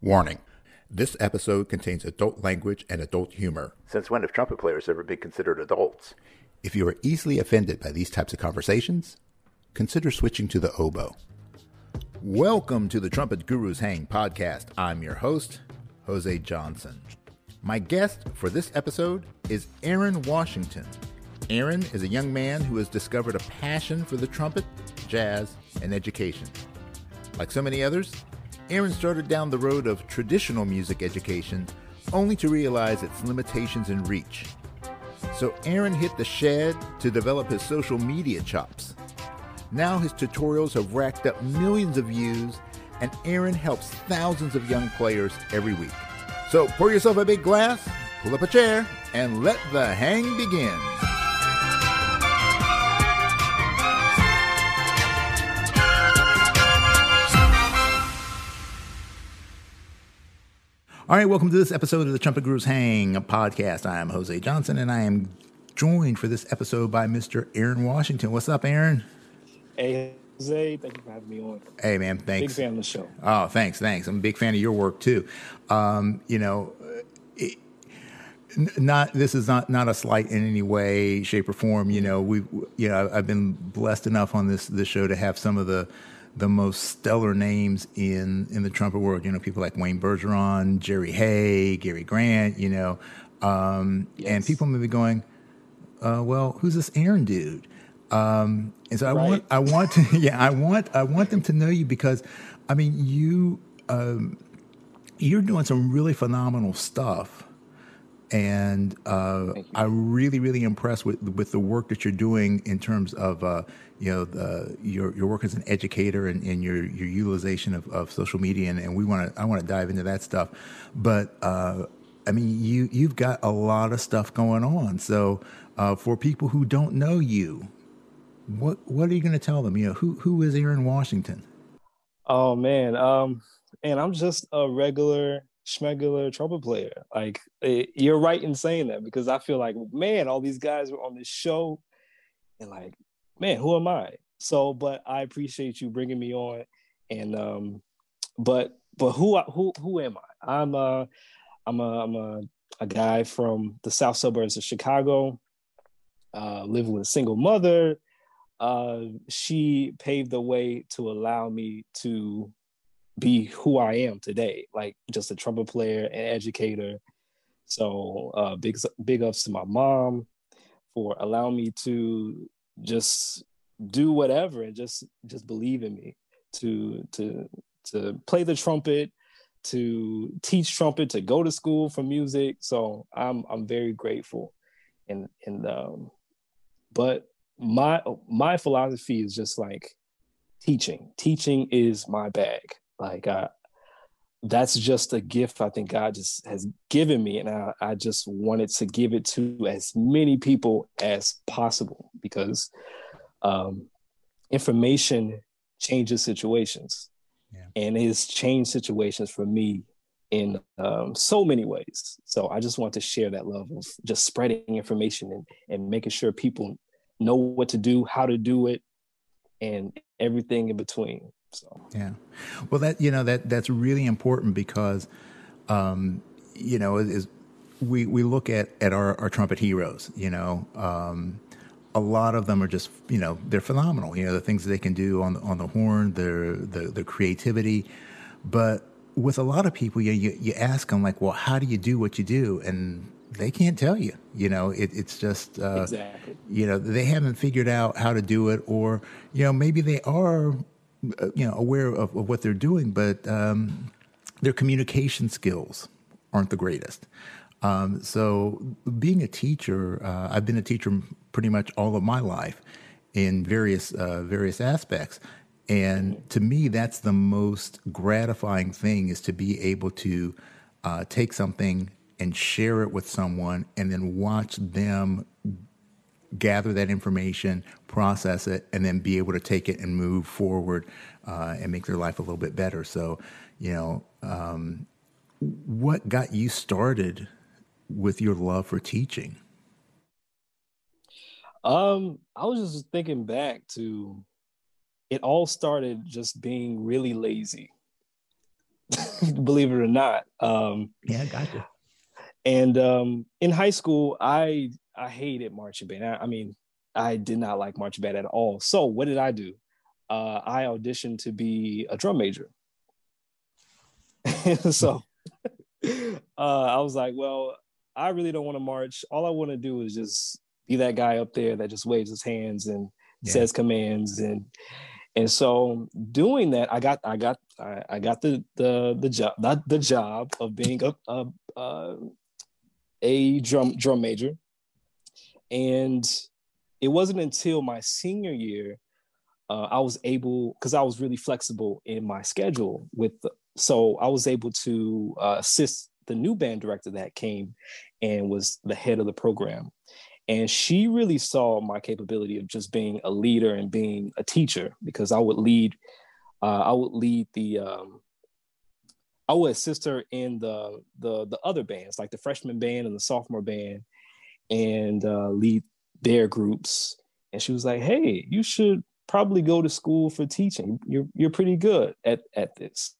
Warning this episode contains adult language and adult humor. Since when have trumpet players ever been considered adults? If you are easily offended by these types of conversations, consider switching to the oboe. Welcome to the Trumpet Gurus Hang podcast. I'm your host, Jose Johnson. My guest for this episode is Aaron Washington. Aaron is a young man who has discovered a passion for the trumpet, jazz, and education. Like so many others, Aaron started down the road of traditional music education only to realize its limitations in reach. So Aaron hit the shed to develop his social media chops. Now his tutorials have racked up millions of views, and Aaron helps thousands of young players every week. So pour yourself a big glass, pull up a chair, and let the hang begin. All right, welcome to this episode of the Trumpet Gurus Hang podcast. I am Jose Johnson, and I am joined for this episode by Mr. Aaron Washington. What's up, Aaron? Hey, Jose, thank you for having me on. Hey, man, thanks. Big fan of the show. Oh, thanks, thanks. I'm a big fan of your work too. Um, you know, it, not this is not not a slight in any way, shape, or form. You know, we, you know, I've been blessed enough on this this show to have some of the the most stellar names in in the trumpet world. You know, people like Wayne Bergeron, Jerry Hey, Gary Grant. You know, um, yes. and people may be going, uh, "Well, who's this Aaron dude?" Um, and so I right. want I want to yeah I want I want them to know you because I mean you um, you're doing some really phenomenal stuff and uh, I'm really, really impressed with with the work that you're doing in terms of uh, you know the, your your work as an educator and, and your your utilization of, of social media, and, and we want to I want to dive into that stuff, but uh, I mean you you've got a lot of stuff going on. So uh, for people who don't know you, what what are you going to tell them? You know who who is Aaron Washington? Oh man, um, and I'm just a regular schmegular trumpet player. Like it, you're right in saying that because I feel like, man, all these guys were on this show, and like, man, who am I? So, but I appreciate you bringing me on, and um, but but who who who am I? I'm a I'm a I'm a, a guy from the south suburbs of Chicago, uh, living with a single mother. Uh, she paved the way to allow me to be who I am today, like just a trumpet player and educator. So uh, big big ups to my mom for allowing me to just do whatever and just just believe in me to to to play the trumpet to teach trumpet to go to school for music. So i'm i'm very grateful. And and um but my my philosophy is just like teaching. Teaching is my bag. Like uh, that's just a gift I think God just has given me, and I, I just wanted to give it to as many people as possible because um, information changes situations, yeah. and it has changed situations for me in um, so many ways. So I just want to share that love of just spreading information and, and making sure people know what to do, how to do it, and everything in between. So yeah, well, that you know that that's really important because, um, you know, is we we look at at our, our trumpet heroes. You know, um, a lot of them are just you know they're phenomenal. You know, the things they can do on the, on the horn, their the the creativity, but with a lot of people, you, you you ask them like, well, how do you do what you do, and they can't tell you. You know, it, it's just uh, exactly. You know, they haven't figured out how to do it, or you know, maybe they are you know aware of, of what they're doing, but um, their communication skills aren't the greatest. Um, so, being a teacher, uh, I've been a teacher pretty much all of my life in various uh, various aspects, and to me, that's the most gratifying thing is to be able to uh, take something and share it with someone, and then watch them gather that information, process it, and then be able to take it and move forward uh, and make their life a little bit better. So, you know, um, what got you started with your love for teaching? Um, I was just thinking back to it all started just being really lazy. believe it or not. Um, yeah, gotcha. And um, in high school, I I hated marching band. I, I, mean, I did not like marching band at all. So what did I do? Uh, I auditioned to be a drum major. so uh, I was like, well, I really don't want to march. All I want to do is just be that guy up there that just waves his hands and yeah. says commands and and so doing that, I got I got I, I got the the the job not the job of being a a, a, a drum drum major, and it wasn't until my senior year uh, I was able because I was really flexible in my schedule with so I was able to uh, assist the new band director that came and was the head of the program. And she really saw my capability of just being a leader and being a teacher because I would lead, uh, I would lead the, um, I would assist her in the the the other bands like the freshman band and the sophomore band, and uh, lead their groups. And she was like, "Hey, you should probably go to school for teaching. You're you're pretty good at at this."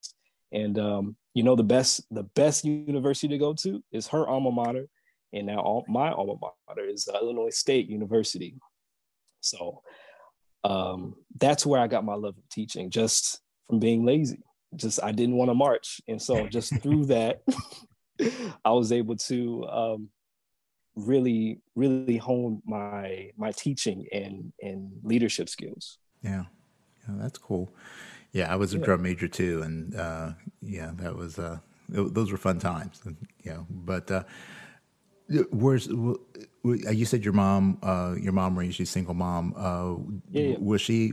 And um, you know the best the best university to go to is her alma mater, and now all, my alma mater is uh, Illinois State University. So um, that's where I got my love of teaching, just from being lazy. Just I didn't want to march, and so just through that, I was able to um, really, really hone my my teaching and and leadership skills. Yeah, yeah, that's cool. Yeah, I was a yeah. drum major too, and uh, yeah, that was uh, those were fun times. Yeah, but uh, Where's you said your mom? Uh, your mom raised you single mom. Uh, yeah, yeah. Was she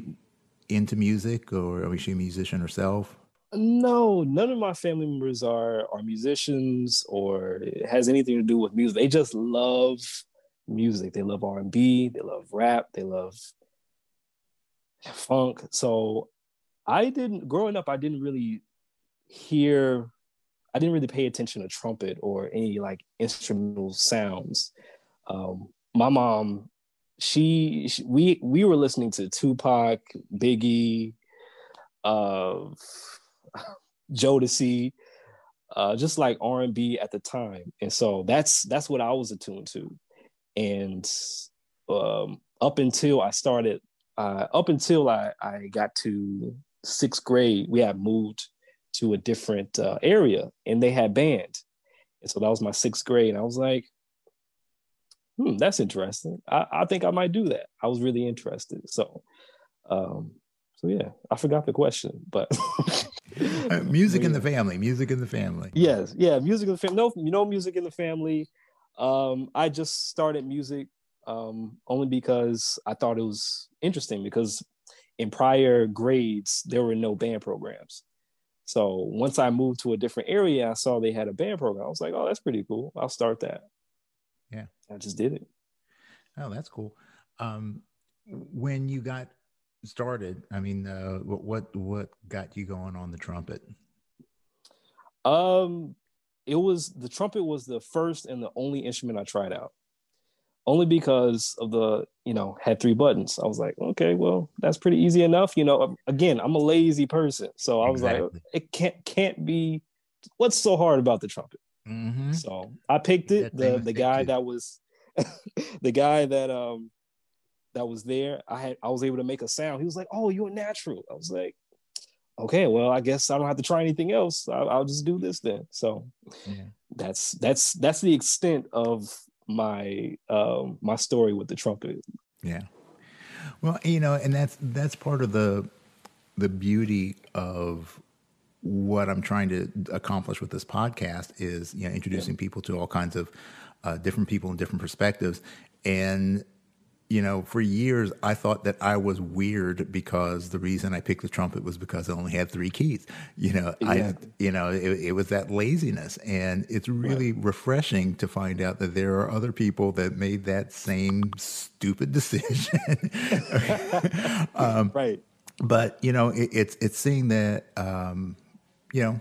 into music, or was she a musician herself? No, none of my family members are are musicians or has anything to do with music. They just love music. They love R and B. They love rap. They love funk. So I didn't growing up. I didn't really hear I didn't really pay attention to trumpet or any like instrumental sounds. Um, my mom, she, she, we we were listening to Tupac, Biggie, uh, Jodeci, uh, just like R and B at the time, and so that's that's what I was attuned to, and um, up until I started, uh, up until I I got to sixth grade, we had moved to a different uh, area and they had band. And so that was my sixth grade. And I was like, hmm, that's interesting. I, I think I might do that. I was really interested. So, um, so yeah, I forgot the question, but uh, music in the family, music in the family. Yes, yeah, music in the family. No, you know, music in the family. Um, I just started music um, only because I thought it was interesting because in prior grades there were no band programs. So once I moved to a different area, I saw they had a band program. I was like, oh, that's pretty cool. I'll start that. Yeah. I just did it. Oh, that's cool. Um, when you got started, I mean, uh, what what got you going on the trumpet? Um, it was the trumpet was the first and the only instrument I tried out. Only because of the you know had three buttons. I was like okay well that's pretty easy enough. You know again i'm a lazy person. So i was exactly. like it can't can't be what's so hard about the trumpet? Mm-hmm. so i picked it. The the guy that was the guy that um that was there i had i was able to make a sound he was like oh you're natural i was like okay well i guess i don't have to try anything else i'll, I'll just do this then so yeah. that's that's that's the extent of my um, my story with the trumpet. Yeah. Well, you know, and that's that's part of the the beauty of what I'm trying to accomplish with this podcast is you know introducing yeah. people to all kinds of uh, different people and different perspectives, and you know, for years I thought that I was weird because the reason I picked the trumpet was because it only had three keys. You know. I, you know, it, it, was that laziness, and it's really right. refreshing to find out that there are other people that made that same stupid decision. um, right. But you know, it, it's it's seeing that. Um, you know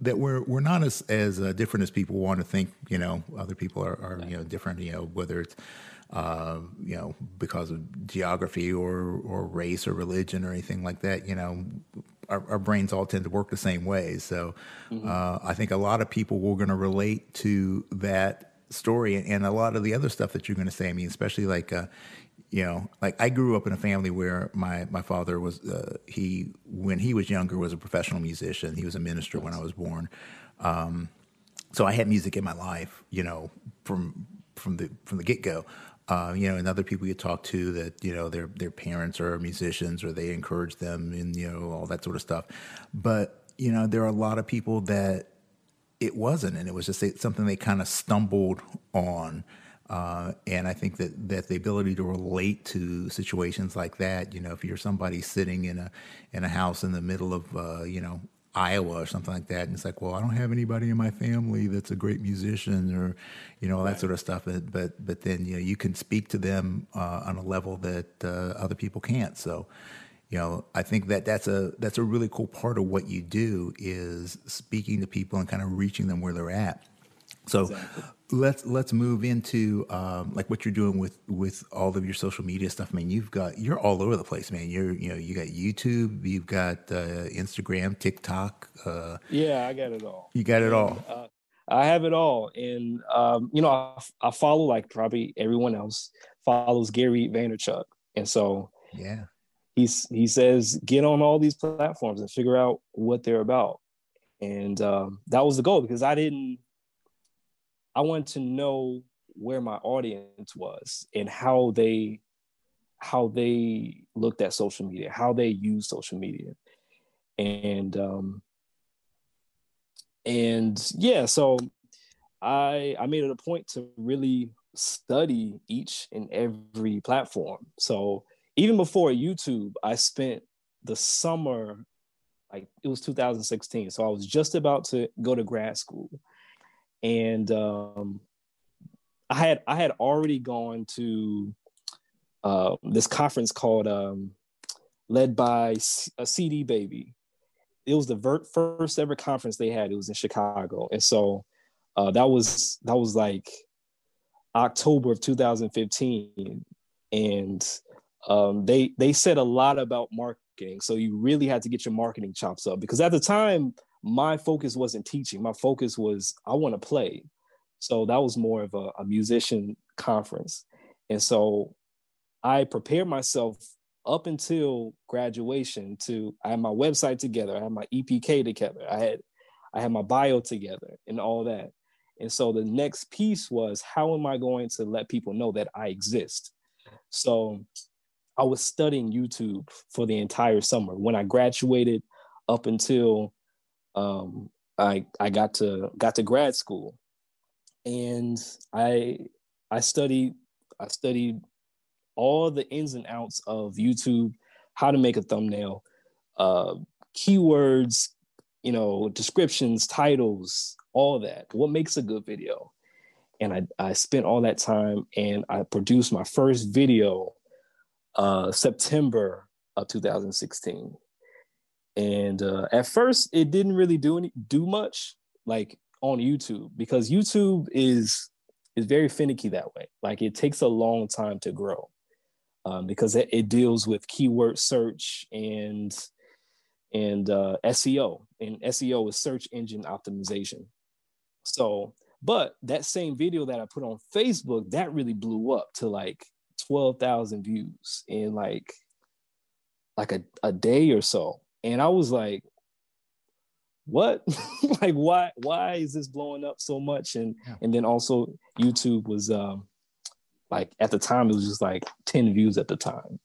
that we're we're not as as uh, different as people want to think. You know, other people are, are you know different. You know, whether it's uh, you know, because of geography or or race or religion or anything like that. You know, our, our, brains all tend to work the same way. So mm-hmm. uh, I think a lot of people were going to relate to that story and a lot of the other stuff that you're going to say. I mean, especially like, uh, you know, like I grew up in a family where my my father was uh, he when he was younger was a professional musician. He was a minister when I was born. Um, so I had music in my life, you know, from from the from the get go. Uh, you know, and other people you talk to that you know their their parents are musicians or they encourage them and you know all that sort of stuff. But you know, there are a lot of people that it wasn't, and it was just something they kind of stumbled on. Uh, and I think that, that the ability to relate to situations like that, you know, if you're somebody sitting in a in a house in the middle of uh, you know Iowa or something like that, and it's like, well, I don't have anybody in my family that's a great musician or, you know, all that right. sort of stuff. But but, but then you know you can speak to them uh, on a level that uh, other people can't. So, you know, I think that that's a that's a really cool part of what you do is speaking to people and kind of reaching them where they're at. So exactly. Let's let's move into um, like what you're doing with with all of your social media stuff. I mean, you've got you're all over the place, man. You're you know you got YouTube, you've got uh, Instagram, TikTok. Uh, yeah, I got it all. You got it all. Uh, I have it all, and um, you know I, I follow like probably everyone else follows Gary Vaynerchuk, and so yeah, he's he says get on all these platforms and figure out what they're about, and um, that was the goal because I didn't I wanted to know where my audience was and how they how they looked at social media, how they use social media. And um and yeah, so I I made it a point to really study each and every platform. So even before YouTube, I spent the summer like it was 2016. So I was just about to go to grad school and um, I had I had already gone to uh, this conference called um, led by a CD Baby. It was the ver- first ever conference they had. It was in Chicago, and so uh, that was that was like October of 2015, and um, they they said a lot about marketing. So you really had to get your marketing chops up because at the time my focus wasn't teaching. My focus was I want to play. So that was more of a, a musician conference. And so I prepared myself up until graduation to I had my website together, I had my EPK together, I had I had my bio together and all that. And so the next piece was how am I going to let people know that I exist? So I was studying YouTube for the entire summer. When I graduated up until um, I I got to got to grad school, and I I studied I studied all the ins and outs of YouTube, how to make a thumbnail, uh, keywords, you know, descriptions, titles, all that. What makes a good video? And I, I spent all that time and I produced my first video uh, September of 2016 and uh, at first it didn't really do any do much like on youtube because youtube is is very finicky that way. Like it takes a long time to grow um, because it, it, deals with keyword search and and uh, seo and seo is search engine optimization. So but that same video that i put on facebook that really blew up to like 12000 views in like like a, a day or so and I was like, what? like why why is this blowing up so much? And yeah. and then also YouTube was um like at the time it was just like 10 views at the time.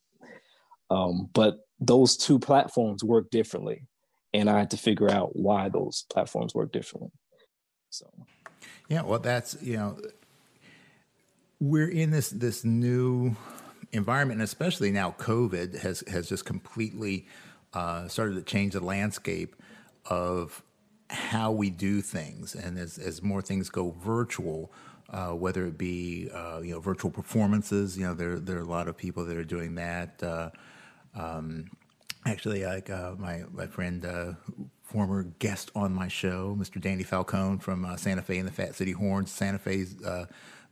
Um, but those two platforms work differently. And I had to figure out why those platforms work differently. So yeah, well that's you know we're in this this new environment, and especially now COVID has has just completely uh, started to change the landscape of how we do things. And as, as more things go virtual, uh, whether it be uh, you know virtual performances, you know there there are a lot of people that are doing that. Uh, um, actually, like uh, my my friend, uh, former guest on my show, Mr. Danny Falcone from Santa Fe and the Fat City Horns. Santa Fe's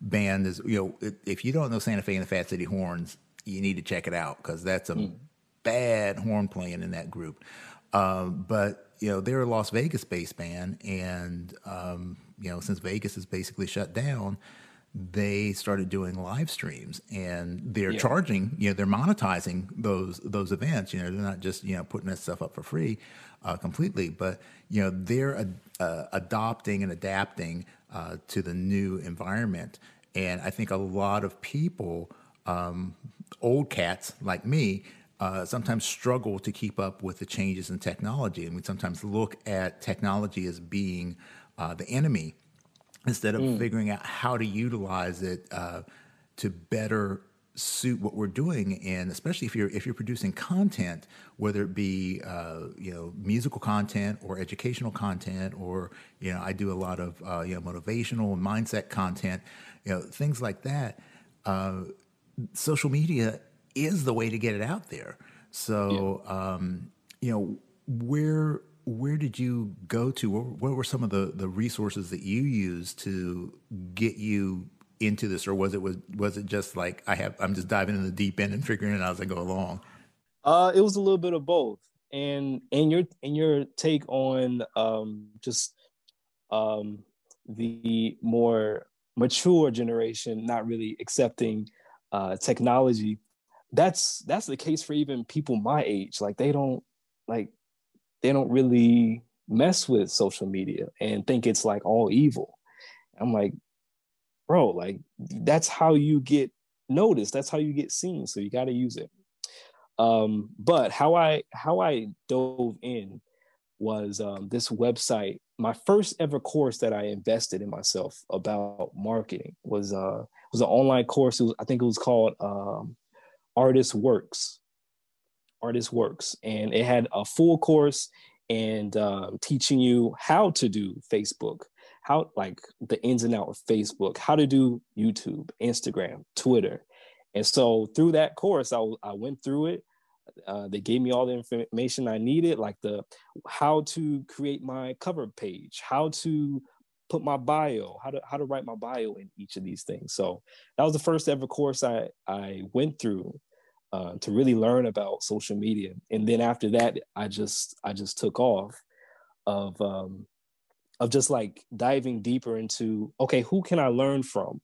band is you know if you don't know Santa Fe and the Fat City Horns, you need to check it out because that's a mm bad horn playing in that group. Um, but you know they're a Las Vegas based band, and um, you know since Vegas is basically shut down, they started doing live streams, and they're Yeah. charging. You know they're monetizing those those events. You know they're not just you know putting that stuff up for free uh, completely, but you know they're ad- uh, adopting and adapting uh, to the new environment. And I think a lot of people, um, old cats like me, uh, sometimes struggle to keep up with the changes in technology, and we sometimes look at technology as being uh, the enemy instead of figuring out how to utilize it uh, to better suit what we're doing. And especially if you're if you're producing content whether it be uh, you know musical content or educational content or you know I do a lot of uh, you know motivational and mindset content you know things like that uh, social media is the way to get it out there. So, um, you know, where where did you go to? What, what were some of the the resources that you used to get you into this, or was it was was it just like I have I'm just diving in the deep end and figuring it out as I go along? Uh, it was a little bit of both. And and your and your take on um, just um, the more mature generation not really accepting uh, technology. That's that's the case for even people my age. Like they don't like they don't really mess with social media and think it's like all evil. I'm like, bro, like that's how you get noticed. That's how you get seen. So you got to use it. Um, but how I how I dove in was um, this website. My first ever course that I invested in myself about marketing was uh, was an online course. Was, I think it was called um, Artist Works. Artist Works, and it had a full course and um, teaching you how to do Facebook, how like the ins and out of Facebook, how to do YouTube, Instagram, Twitter. And so through that course, I, I went through it. Uh, they gave me all the information I needed, like the how to create my cover page, how to put my bio, how to how to write my bio in each of these things. So that was the first ever course I I went through uh, to really learn about social media. And then after that, I just I just took off of um, of just like diving deeper into okay, who can I learn from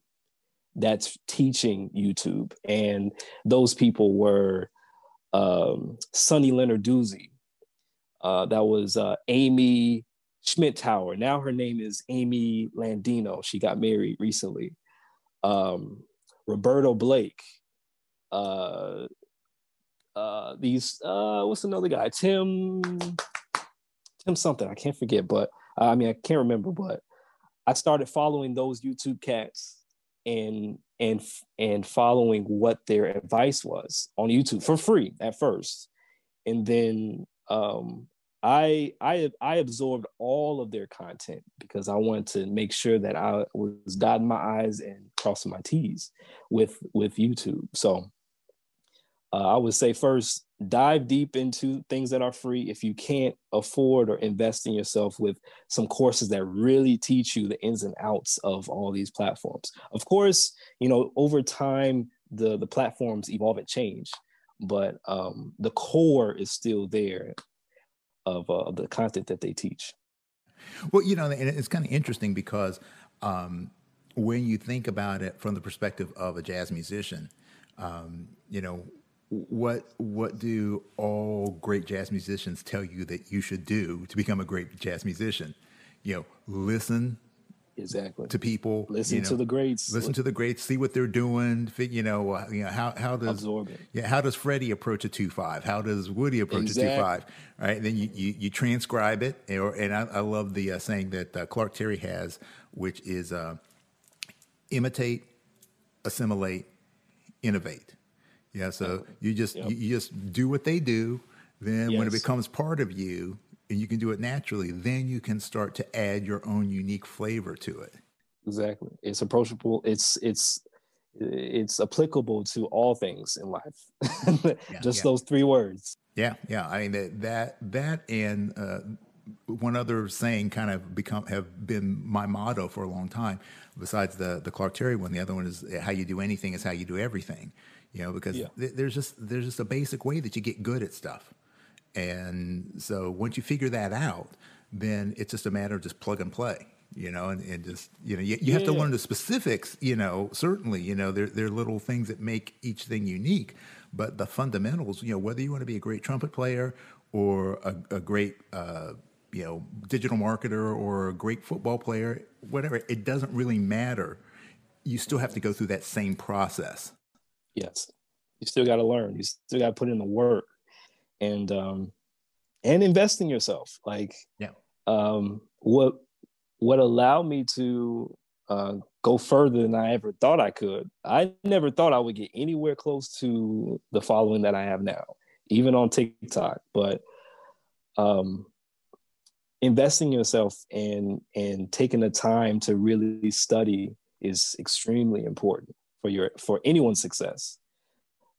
that's teaching YouTube? And those people were um, Sunny Lenarduzzi. Uh, that was uh, Amy Schmittauer. Now her name is Amy Landino. She got married recently. Um, Roberto Blake. Uh, uh, these uh, what's another guy? Tim Tim something. I can't forget, but uh, I mean I can't remember. But I started following those YouTube cats and and and following what their advice was on YouTube for free at first, and then um, I I I absorbed all of their content because I wanted to make sure that I was dotting my I's and crossing my T's with with YouTube. So uh, I would say first dive deep into things that are free. If you can't afford or invest in yourself with some courses that really teach you the ins and outs of all these platforms. Of course, you know over time the the platforms evolve and change, but um, the core is still there of, uh, of the content that they teach. Well, you know, and it's kind of interesting because um, when you think about it from the perspective of a jazz musician, um, you know, what what do all great jazz musicians tell you that you should do to become a great jazz musician? You know, listen Exactly. to people, Listen you know, to the greats. listen to the greats, see what they're doing. You know, uh, you know how how does Absorb it. yeah how does Freddie approach a two five? How does Woody approach a two five? Right, and then you, you, you transcribe it, or, and I, I love the uh, saying that uh, Clark Terry has, which is uh, imitate, assimilate, innovate. Yeah, so you just Yep. you, just do what they do. Then when it becomes part of you, and you can do it naturally, then you can start to add your own unique flavor to it. Exactly. It's approachable. It's it's it's applicable to all things in life. Just yeah. those three words. Yeah, yeah. I mean that that that and uh, one other saying kind of become have been my motto for a long time. Besides the the Clark Terry one, the other one is how you do anything is how you do everything. You know, because Yeah. th- there's just there's just a basic way that you get good at stuff, And so once you figure that out, then it's just a matter of just plug and play, you know, and, and just, you know, you, you have to learn the specifics, you know, certainly, you know, there, there are little things that make each thing unique, but the fundamentals, you know, whether you want to be a great trumpet player or a, a great, uh, you know, digital marketer or a great football player, whatever, it doesn't really matter. You still have to go through that same process. Yes. You still got to learn. You still got to put in the work and, um, and invest in yourself. Like, yeah. Um, what, what allowed me to, uh, go further than I ever thought I could. I never thought I would get anywhere close to the following that I have now, even on TikTok. But um, investing yourself and and taking the time to really study is extremely important for your for anyone's success.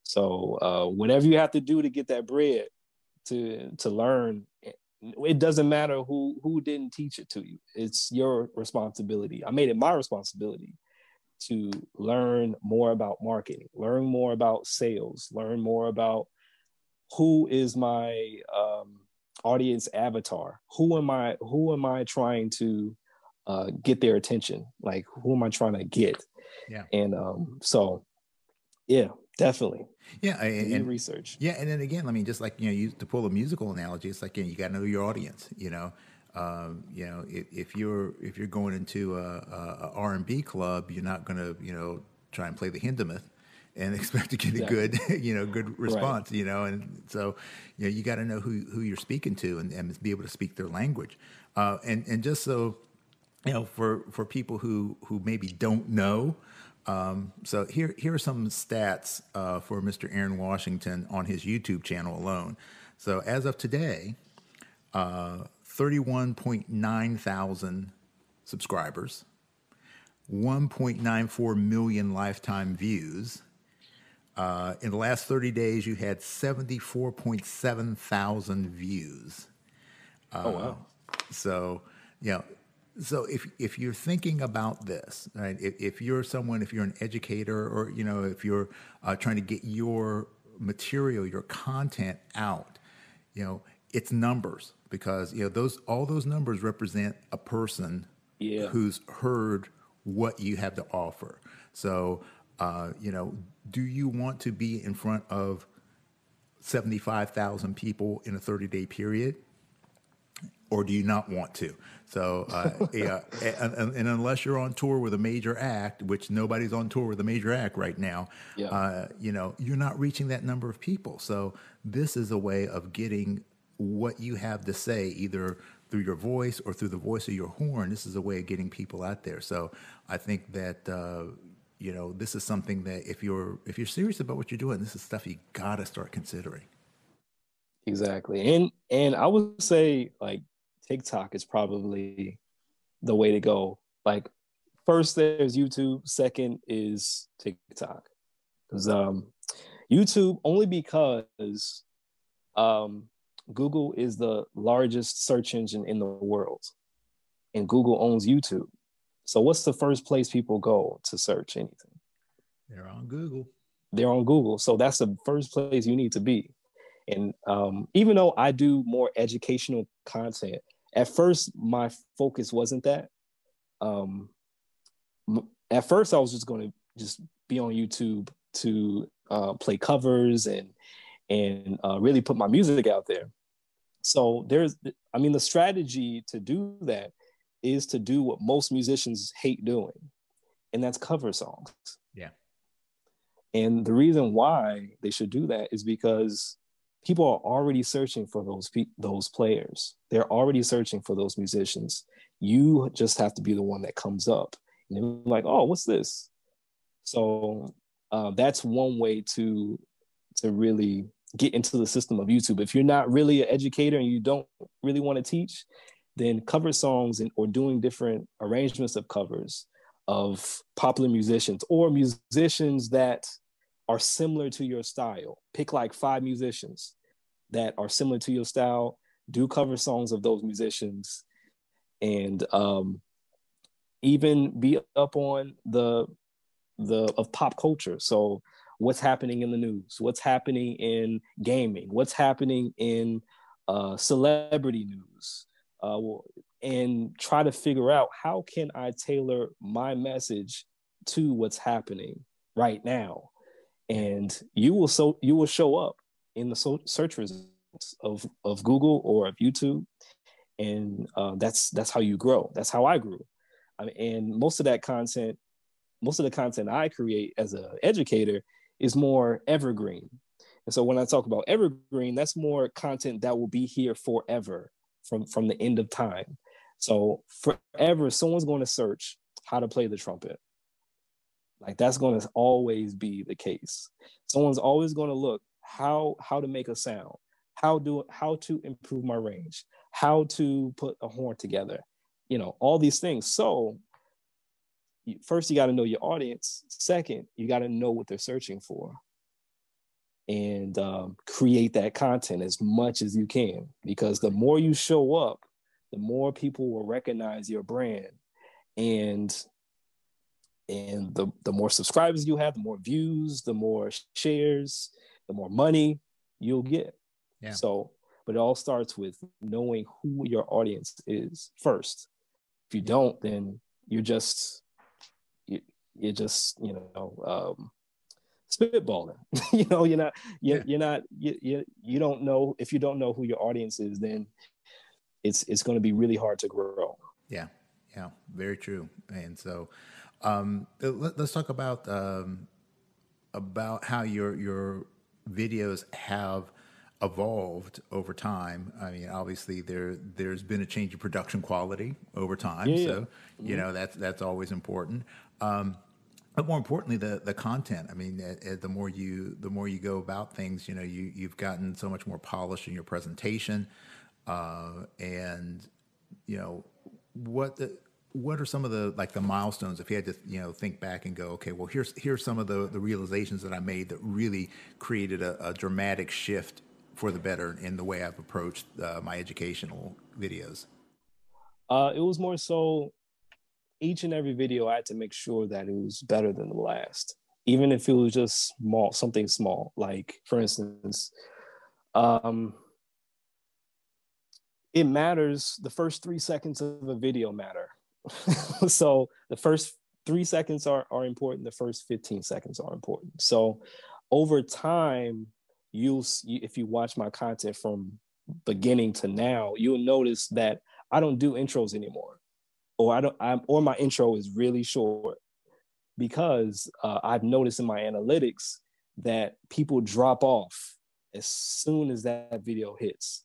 So uh, whatever you have to do to get that bread to to learn it doesn't matter who who didn't teach it to you. It's your responsibility. I made it my responsibility to learn more about marketing learn more about sales learn more about who is my um, audience avatar. Who am i who am i trying to uh, get their attention? Like who am i trying to get yeah. And um so yeah definitely. Yeah and, and research. Yeah and then again i mean just like you know you to pull a musical analogy it's like you, know, you got to know your audience you know? Um, you know if, if you're if you're going into a, a, a r&b club you're not going to you know try and play the hindemith and expect to get a good, you know, good response, right. you know, and so, you know, you got to know who, who you're speaking to and, and be able to speak their language. Uh, and, and just so, you know, for, for people who, who maybe don't know, um, so here, here are some stats uh, for Mr. Aaron Washington on his YouTube channel alone. So as of today, uh, 31.9 thousand subscribers, 1.94 million lifetime views, uh, in the last 30 days, you had 74.7 thousand views. Uh, oh, wow. So, you know, so if if you're thinking about this, right? If, if you're someone, if you're an educator, or you know, if you're uh, trying to get your material, your content out, you know, it's numbers because you know those all those numbers represent a person yeah. who's heard what you have to offer. So uh, you know, do you want to be in front of 75,000 people in a 30 day period? Or do you not want to? So, uh, yeah, and, and, unless you're on tour with a major act, which nobody's on tour with a major act right now, yeah. uh, you know, you're not reaching that number of people. So, this is a way of getting what you have to say, either through your voice or through the voice of your horn. This is a way of getting people out there. So, I think that uh, you know, this is something that if you're if you're serious about what you're doing, this is stuff you gotta start considering. Exactly. And and I would say like TikTok is probably the way to go. Like first there's YouTube, second is TikTok. Because um YouTube only because um Google is the largest search engine in the world. And Google owns YouTube. So what's the first place people go to search anything? They're on Google. They're on Google. So that's the first place you need to be. And um, even though I do more educational content, at first my focus wasn't that. Um, at first, I was just going to just be on YouTube to uh, play covers and and uh, really put my music out there. So there's, I mean, the strategy to do that is to do what most musicians hate doing, and that's cover songs. Yeah. And the reason why they should do that is because people are already searching for those pe- those players. They're already searching for those musicians. You just have to be the one that comes up. And they're like, "Oh, what's this?" So uh, that's one way to to really get into the system of YouTube. If you're not really an educator and you don't really want to teach, then cover songs and, or doing different arrangements of covers of popular musicians or musicians that are similar to your style. Pick like five musicians that are similar to your style, do cover songs of those musicians, and um, even be up on the the of pop culture. So what's happening in the news, what's happening in gaming, what's happening in uh, celebrity news, uh, and try to figure out how can I tailor my message to what's happening right now, and you will so you will show up in the search results of of Google or of YouTube, and uh, that's that's how you grow. That's how I grew. I mean, and most of that content, most of the content I create as an educator is more evergreen. And so when I talk about evergreen, that's more content that will be here forever from from the end of time. So forever, someone's going to search how to play the trumpet. Like that's going to always be the case. Someone's always going to look how how to make a sound, how do how to improve my range, how to put a horn together, you know, all these things. So first you got to know your audience. Second, you got to know what they're searching for and um, create that content as much as you can because the more you show up the more people will recognize your brand and and the, the more subscribers you have the more views the more shares the more money you'll get. Yeah. so but it all starts with knowing who your audience is first. If you don't then you're just you, you're just you know um, spitballing. You know you're not you're, yeah. you're not you, you you don't know if you don't know who your audience is then it's it's going to be really hard to grow. Yeah. Yeah. Very true. And so um, let, us talk about um, about how your your videos have evolved over time. I mean, obviously there there's been a change in production quality over time, yeah, so yeah. you mm-hmm. know that's that's always important. Um, but more importantly, the the content. I mean, uh, the more you the more you go about things, you know, you you've gotten so much more polished in your presentation, uh, and you know what the what are some of the like the milestones if you had to you know think back and go okay well here's here's some of the the realizations that i made that really created a, a dramatic shift for the better in the way i've approached uh, my educational videos uh, it was more so each and every video, I had to make sure that it was better than the last, even if it was just small, something small. Like, for instance, um, it matters. The first three seconds of a video matter. so the first three seconds are, are important. The first 15 seconds are important. So over time, you'll, if you watch my content from beginning to now, you'll notice that I don't do intros anymore or I don't, I'm, or my intro is really short because uh, I've noticed in my analytics that people drop off as soon as that video hits.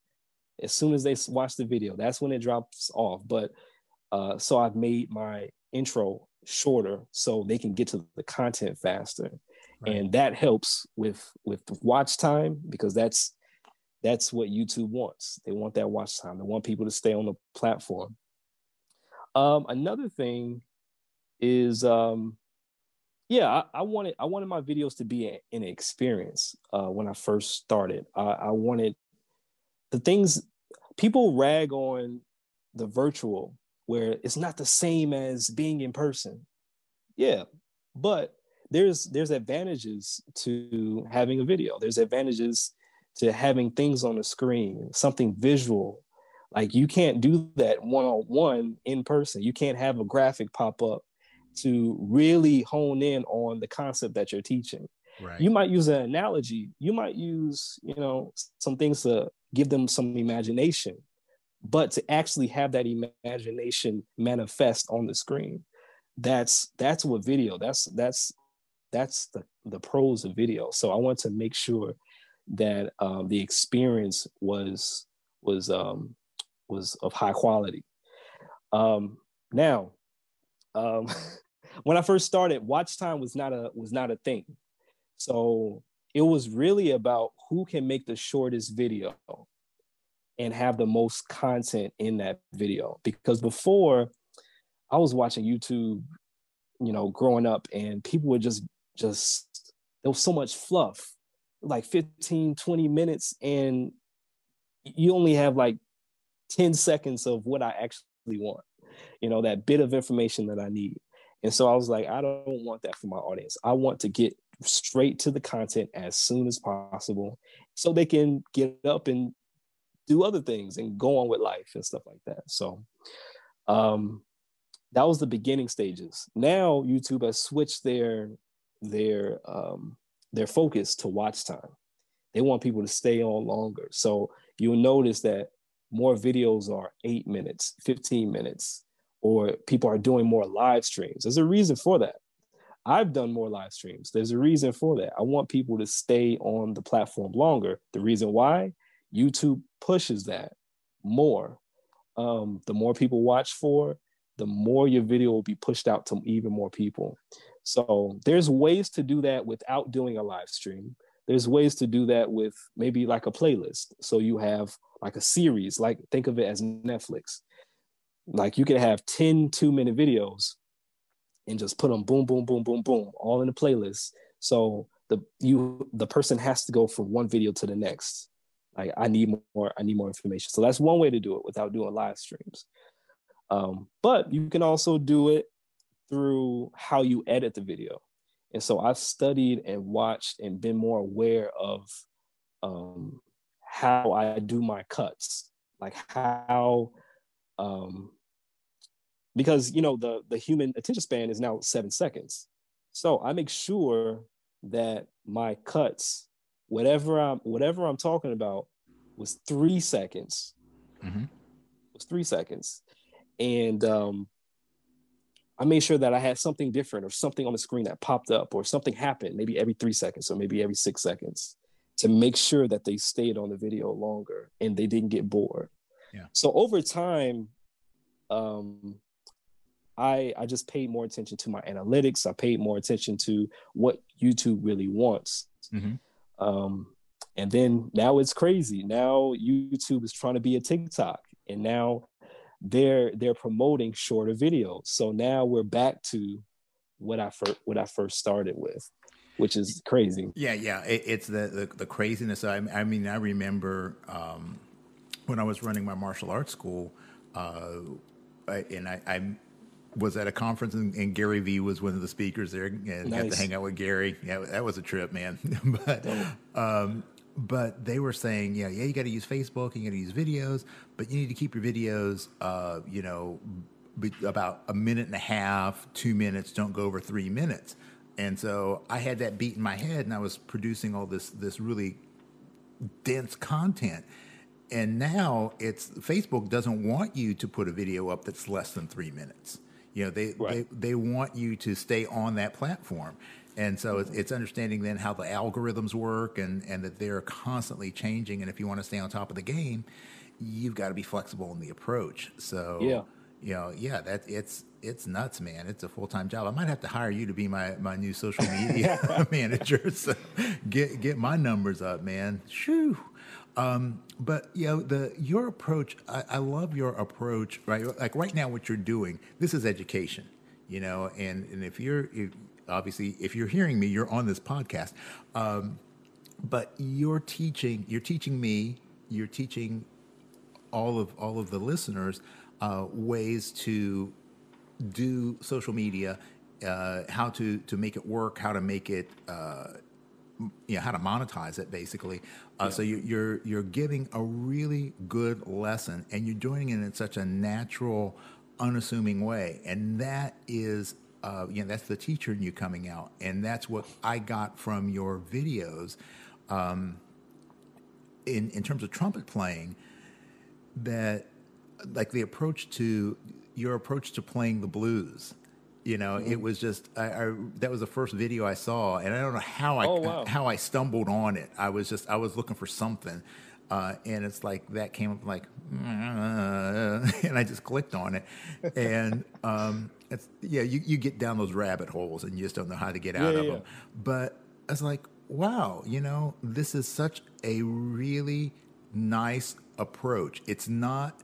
As soon as they watch the video, that's when it drops off. But uh, so I've made my intro shorter so they can get to the content faster, right. and that helps with with watch time because that's that's what YouTube wants. They want that watch time. They want people to stay on the platform. Um, another thing is, um, yeah, I, I, wanted I wanted my videos to be a, an experience uh, when I first started. I, I wanted the things people rag on the virtual where it's not the same as being in person. Yeah, but there's there's advantages to having a video. There's advantages to having things on the screen, something visual like you can't do that one on one in person. You can't have a graphic pop up to really hone in on the concept that you're teaching. Right. You might use an analogy. You might use, you know, some things to give them some imagination, but to actually have that imagination manifest on the screen, that's that's what video. That's that's that's the the pros of video. So I want to make sure that um, the experience was was um, was of high quality. Um, now, um, when I first started, watch time was not a was not a thing. So it was really about who can make the shortest video and have the most content in that video. Because before I was watching YouTube, you know, growing up, and people would just just there was so much fluff, like 15, 20 minutes, and you only have like 10 seconds of what I actually want, you know, that bit of information that I need. And so I was like, I don't want that for my audience. I want to get straight to the content as soon as possible so they can get up and do other things and go on with life and stuff like that. So um, that was the beginning stages. Now YouTube has switched their their um, their focus to watch time. They want people to stay on longer. So you'll notice that more videos are eight minutes, 15 minutes, or people are doing more live streams. There's a reason for that. I've done more live streams. There's a reason for that. I want people to stay on the platform longer. The reason why YouTube pushes that more. Um, the more people watch for, the more your video will be pushed out to even more people. So there's ways to do that without doing a live stream. There's ways to do that with maybe like a playlist. So you have like a series, like think of it as Netflix. Like you could have 10 two minute videos and just put them boom, boom, boom, boom, boom, all in a playlist. So the you the person has to go from one video to the next. Like I need more, I need more information. So that's one way to do it without doing live streams. Um, but you can also do it through how you edit the video. And so I've studied and watched and been more aware of um, how I do my cuts, like how, um, because you know the the human attention span is now seven seconds, so I make sure that my cuts, whatever I'm whatever I'm talking about, was three seconds. Mm-hmm. Was three seconds, and um, I made sure that I had something different or something on the screen that popped up or something happened maybe every three seconds or maybe every six seconds to make sure that they stayed on the video longer and they didn't get bored. Yeah. So over time, um, I I just paid more attention to my analytics. I paid more attention to what YouTube really wants. Mm-hmm. Um, and then now it's crazy. Now YouTube is trying to be a TikTok, and now they're they're promoting shorter videos. So now we're back to what I first what I first started with which is crazy. Yeah, yeah, it, it's the, the, the craziness. I, I, mean, I remember um, when I was running my martial arts school, uh, and I, I, was at a conference, and, and, Gary Vee was one of the speakers there, and nice. got to hang out with Gary. Yeah, that was a trip, man. but um, but they were saying, yeah, yeah, you got to use Facebook, you got to use videos, but you need to keep your videos, uh, you know, about a minute and a half, two minutes. Don't go over three minutes and so I had that beat in my head, and I was producing all this this really dense content. And now it's Facebook doesn't want you to put a video up that's less than three minutes. You know, they right. they, they want you to stay on that platform. And so it's, it's, understanding then how the algorithms work and, and that they're constantly changing. And if you want to stay on top of the game, you've got to be flexible in the approach. So, yeah. you know, yeah, that it's it's nuts, man. It's a full time job. I might have to hire you to be my, my new social media manager. So get get my numbers up, man. Shoo. Um, but you know the your approach. I, I love your approach. Right, like right now, what you're doing. This is education. You know, and and if you're if, obviously if you're hearing me, you're on this podcast. Um, but you're teaching. You're teaching me. You're teaching all of all of the listeners uh, ways to do social media, uh, how to to make it work, how to make it. Uh, you know how to monetize it basically uh, yeah. so you, you're you're giving a really good lesson and you're doing it in such a natural unassuming way and that is uh, you know that's the teacher in you coming out and that's what i got from your videos um, in in terms of trumpet playing that like the approach to your approach to playing the blues. You know, mm-hmm. it was just I, I, that was the first video I saw, and I don't know how I oh, wow. how I stumbled on it. I was just I was looking for something, uh, and it's like that came up like, and I just clicked on it, and um, it's yeah, you, you get down those rabbit holes and you just don't know how to get out yeah, of yeah. them. But I was like, wow, you know, this is such a really nice approach. It's not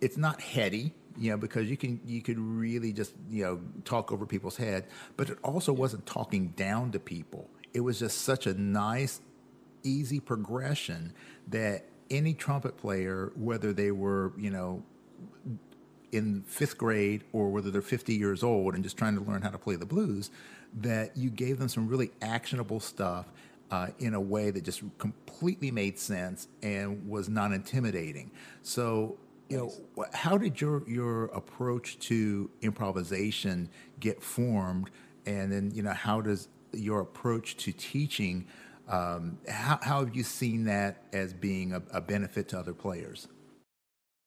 it's not heady you know, because you can you could really just you know talk over people's head, but it also wasn't talking down to people. It was just such a nice, easy progression that any trumpet player, whether they were you know in fifth grade or whether they're 50 years old and just trying to learn how to play the blues, that you gave them some really actionable stuff. uh, in a way that just completely made sense and was non intimidating. So, you know, how did your your approach to improvisation get formed, and then you know, how does your approach to teaching? Um, how, how have you seen that as being a, a benefit to other players?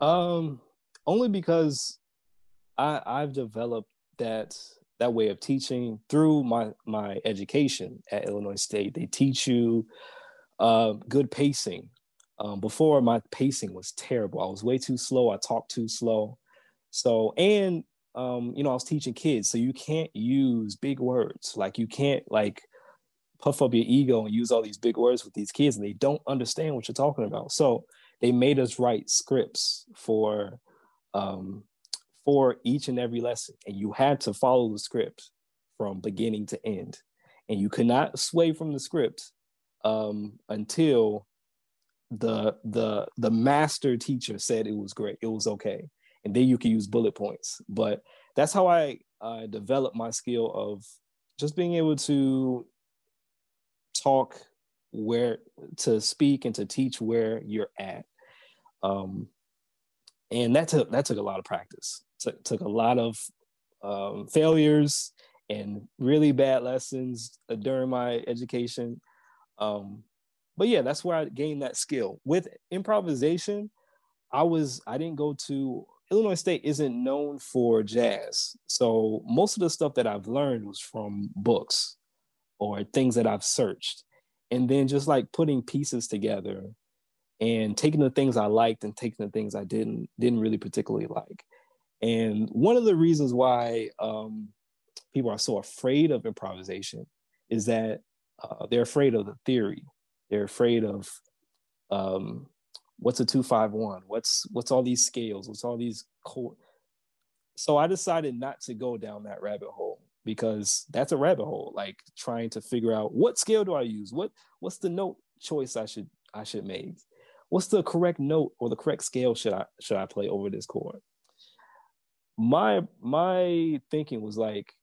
Um, only because I I've developed that that way of teaching through my my education at Illinois State. They teach you uh, good pacing. Um, before my pacing was terrible. I was way too slow. I talked too slow. So and um, you know I was teaching kids, so you can't use big words. Like you can't like puff up your ego and use all these big words with these kids, and they don't understand what you're talking about. So they made us write scripts for um, for each and every lesson, and you had to follow the script from beginning to end, and you could not sway from the script um, until the the the master teacher said it was great, it was okay, and then you can use bullet points. But that's how I uh, developed my skill of just being able to talk where to speak and to teach where you're at. Um, and that took that took a lot of practice. Took took a lot of um, failures and really bad lessons uh, during my education. Um, but yeah, that's where I gained that skill. With improvisation, I was I didn't go to Illinois State isn't known for jazz. So most of the stuff that I've learned was from books or things that I've searched and then just like putting pieces together and taking the things I liked and taking the things I didn't didn't really particularly like. And one of the reasons why um, people are so afraid of improvisation is that uh, they're afraid of the theory. They're afraid of um, what's a two five one. What's what's all these scales? What's all these chords? So I decided not to go down that rabbit hole because that's a rabbit hole like trying to figure out what scale do i use? What what's the note choice i should i should make? What's the correct note or the correct scale should i should i play over this chord? My my thinking was like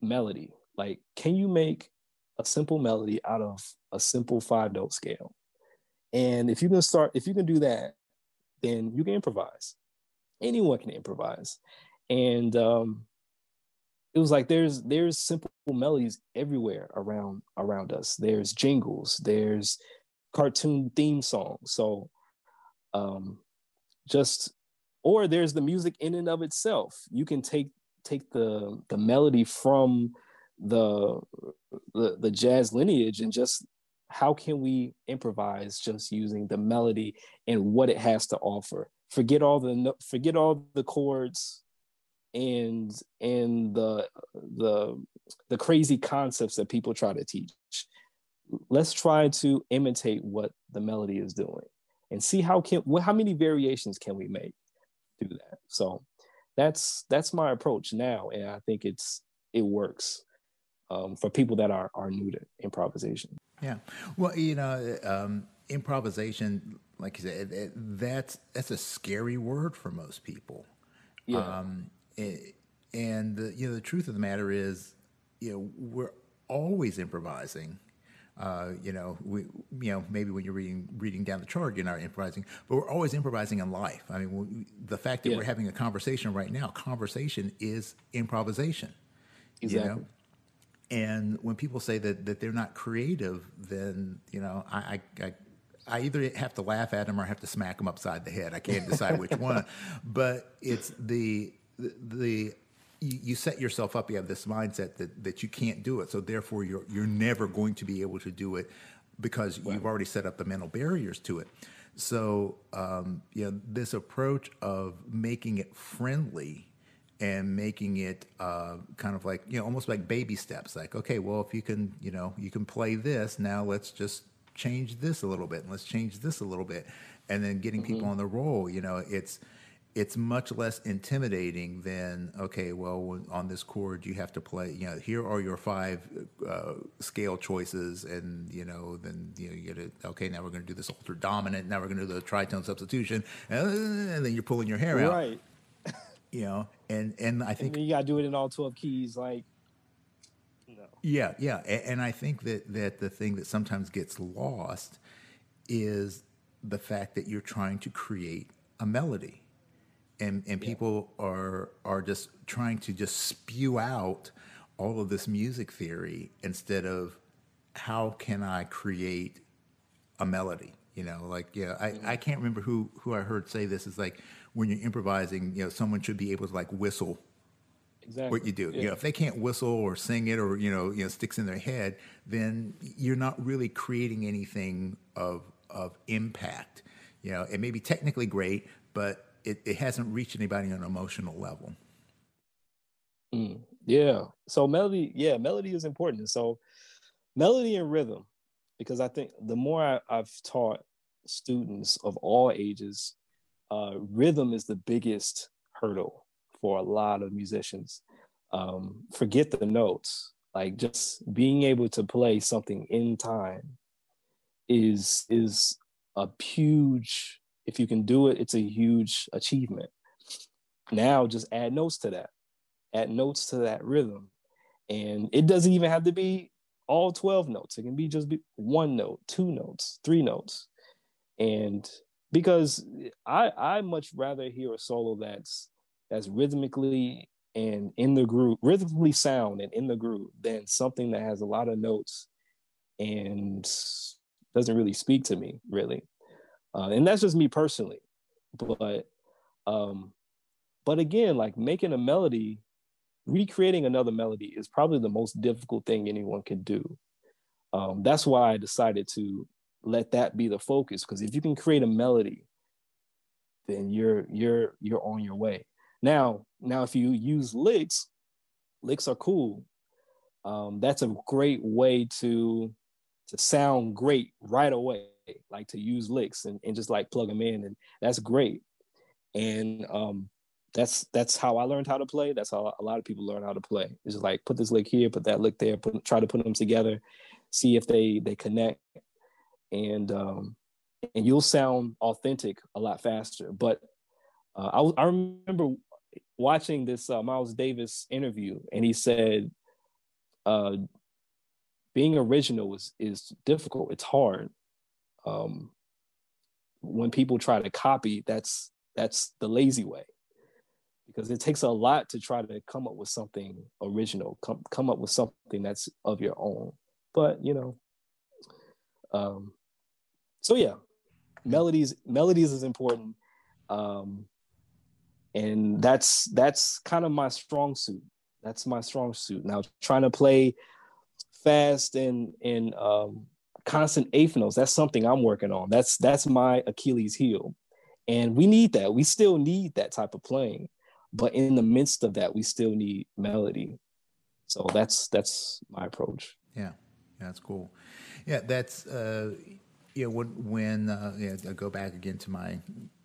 melody. Like can you make a simple melody out of a simple five note scale? And if you can start if you can do that then you can improvise. Anyone can improvise. And um it was like there's there's simple melodies everywhere around around us. There's jingles there's cartoon theme songs. So um just or there's the music in and of itself. You can take take the the melody from the the, the jazz lineage and just how can we improvise just using the melody and what it has to offer? Forget all the forget all the chords and and the the the crazy concepts that people try to teach. Let's try to imitate what the melody is doing and see how can how many variations can we make do that? So that's that's my approach now and i think it's it works um, for people that are are new to improvisation. Yeah. Well you know um, improvisation like you said it, that's that's a scary word for most people. Yeah. Um, and the, you know the truth of the matter is, you know, we're always improvising. Uh, you know, we, you know, maybe when you're reading reading down the chart, you're not improvising, but we're always improvising in life. I mean, we, the fact that yeah. we're having a conversation right now, conversation is improvisation. Exactly. You know? And when people say that that they're not creative, then you know, I, I, I I either have to laugh at them or I have to smack them upside the head. I can't decide which one. But it's the the, you set yourself up. You have this mindset that, that you can't do it, so therefore you're you're never going to be able to do it because right. you've already set up the mental barriers to it. So um, you know this approach of making it friendly and making it uh, kind of like you know almost like baby steps like okay well if you can you know you can play this now let's just change this a little bit and let's change this a little bit and then getting mm-hmm. people on the roll you know it's it's much less intimidating than okay well on this chord you have to play you know here are your five uh, scale choices and you know then you know you get it okay now we're going to do this altered dominant now we're going to do the tritone substitution and then you're pulling your hair out right you know, and and I think and you got to do it in all twelve keys, like. No. Yeah, yeah, and, and I think that that the thing that sometimes gets lost is the fact that you're trying to create a melody, and and yeah. people are are just trying to just spew out all of this music theory instead of how can I create a melody? You know, like yeah, I, mm-hmm. I can't remember who who I heard say this is like when you're improvising, you know, someone should be able to like whistle exactly. what you do. Yeah. You know, if they can't whistle or sing it or you know, you know, sticks in their head, then you're not really creating anything of of impact. You know, it may be technically great, but it, it hasn't reached anybody on an emotional level. Mm, yeah. So melody, yeah, melody is important. So melody and rhythm, because I think the more I, I've taught students of all ages uh, rhythm is the biggest hurdle for a lot of musicians. Um, forget the notes, like just being able to play something in time is is a huge. If you can do it, it's a huge achievement. Now, just add notes to that. Add notes to that rhythm, and it doesn't even have to be all 12 notes. It can be just be one note, two notes, three notes. And because I I much rather hear a solo that's that's rhythmically and in the groove, rhythmically sound and in the groove than something that has a lot of notes and doesn't really speak to me really. Uh, and that's just me personally, but um, but again, like making a melody, recreating another melody is probably the most difficult thing anyone can do. Um, that's why I decided to let that be the focus because if you can create a melody then you're you're you're on your way. Now now if you use licks licks are cool. Um, that's a great way to to sound great right away like to use licks and, and just like plug them in and that's great and um, that's that's how I learned how to play. That's how a lot of people learn how to play. It's just like put this lick here, put that lick there, put, try to put them together, see if they they connect, and um, and you'll sound authentic a lot faster. But uh, I, I remember watching this uh, Miles Davis interview, and he said, uh, "Being original is is difficult. It's hard. Um, when people try to copy, that's that's the lazy way." Because it takes a lot to try to come up with something original, come come up with something that's of your own. But you know, um, so yeah, melodies melodies is important, um, and that's that's kind of my strong suit. That's my strong suit. Now trying to play fast and and um, constant eighth. That's something I'm working on. That's that's my Achilles heel, and we need that. We still need that type of playing, but in the midst of that, we still need melody. So that's that's my approach. Yeah, that's cool. Yeah, that's uh, yeah, when, when uh, yeah, I go back again to my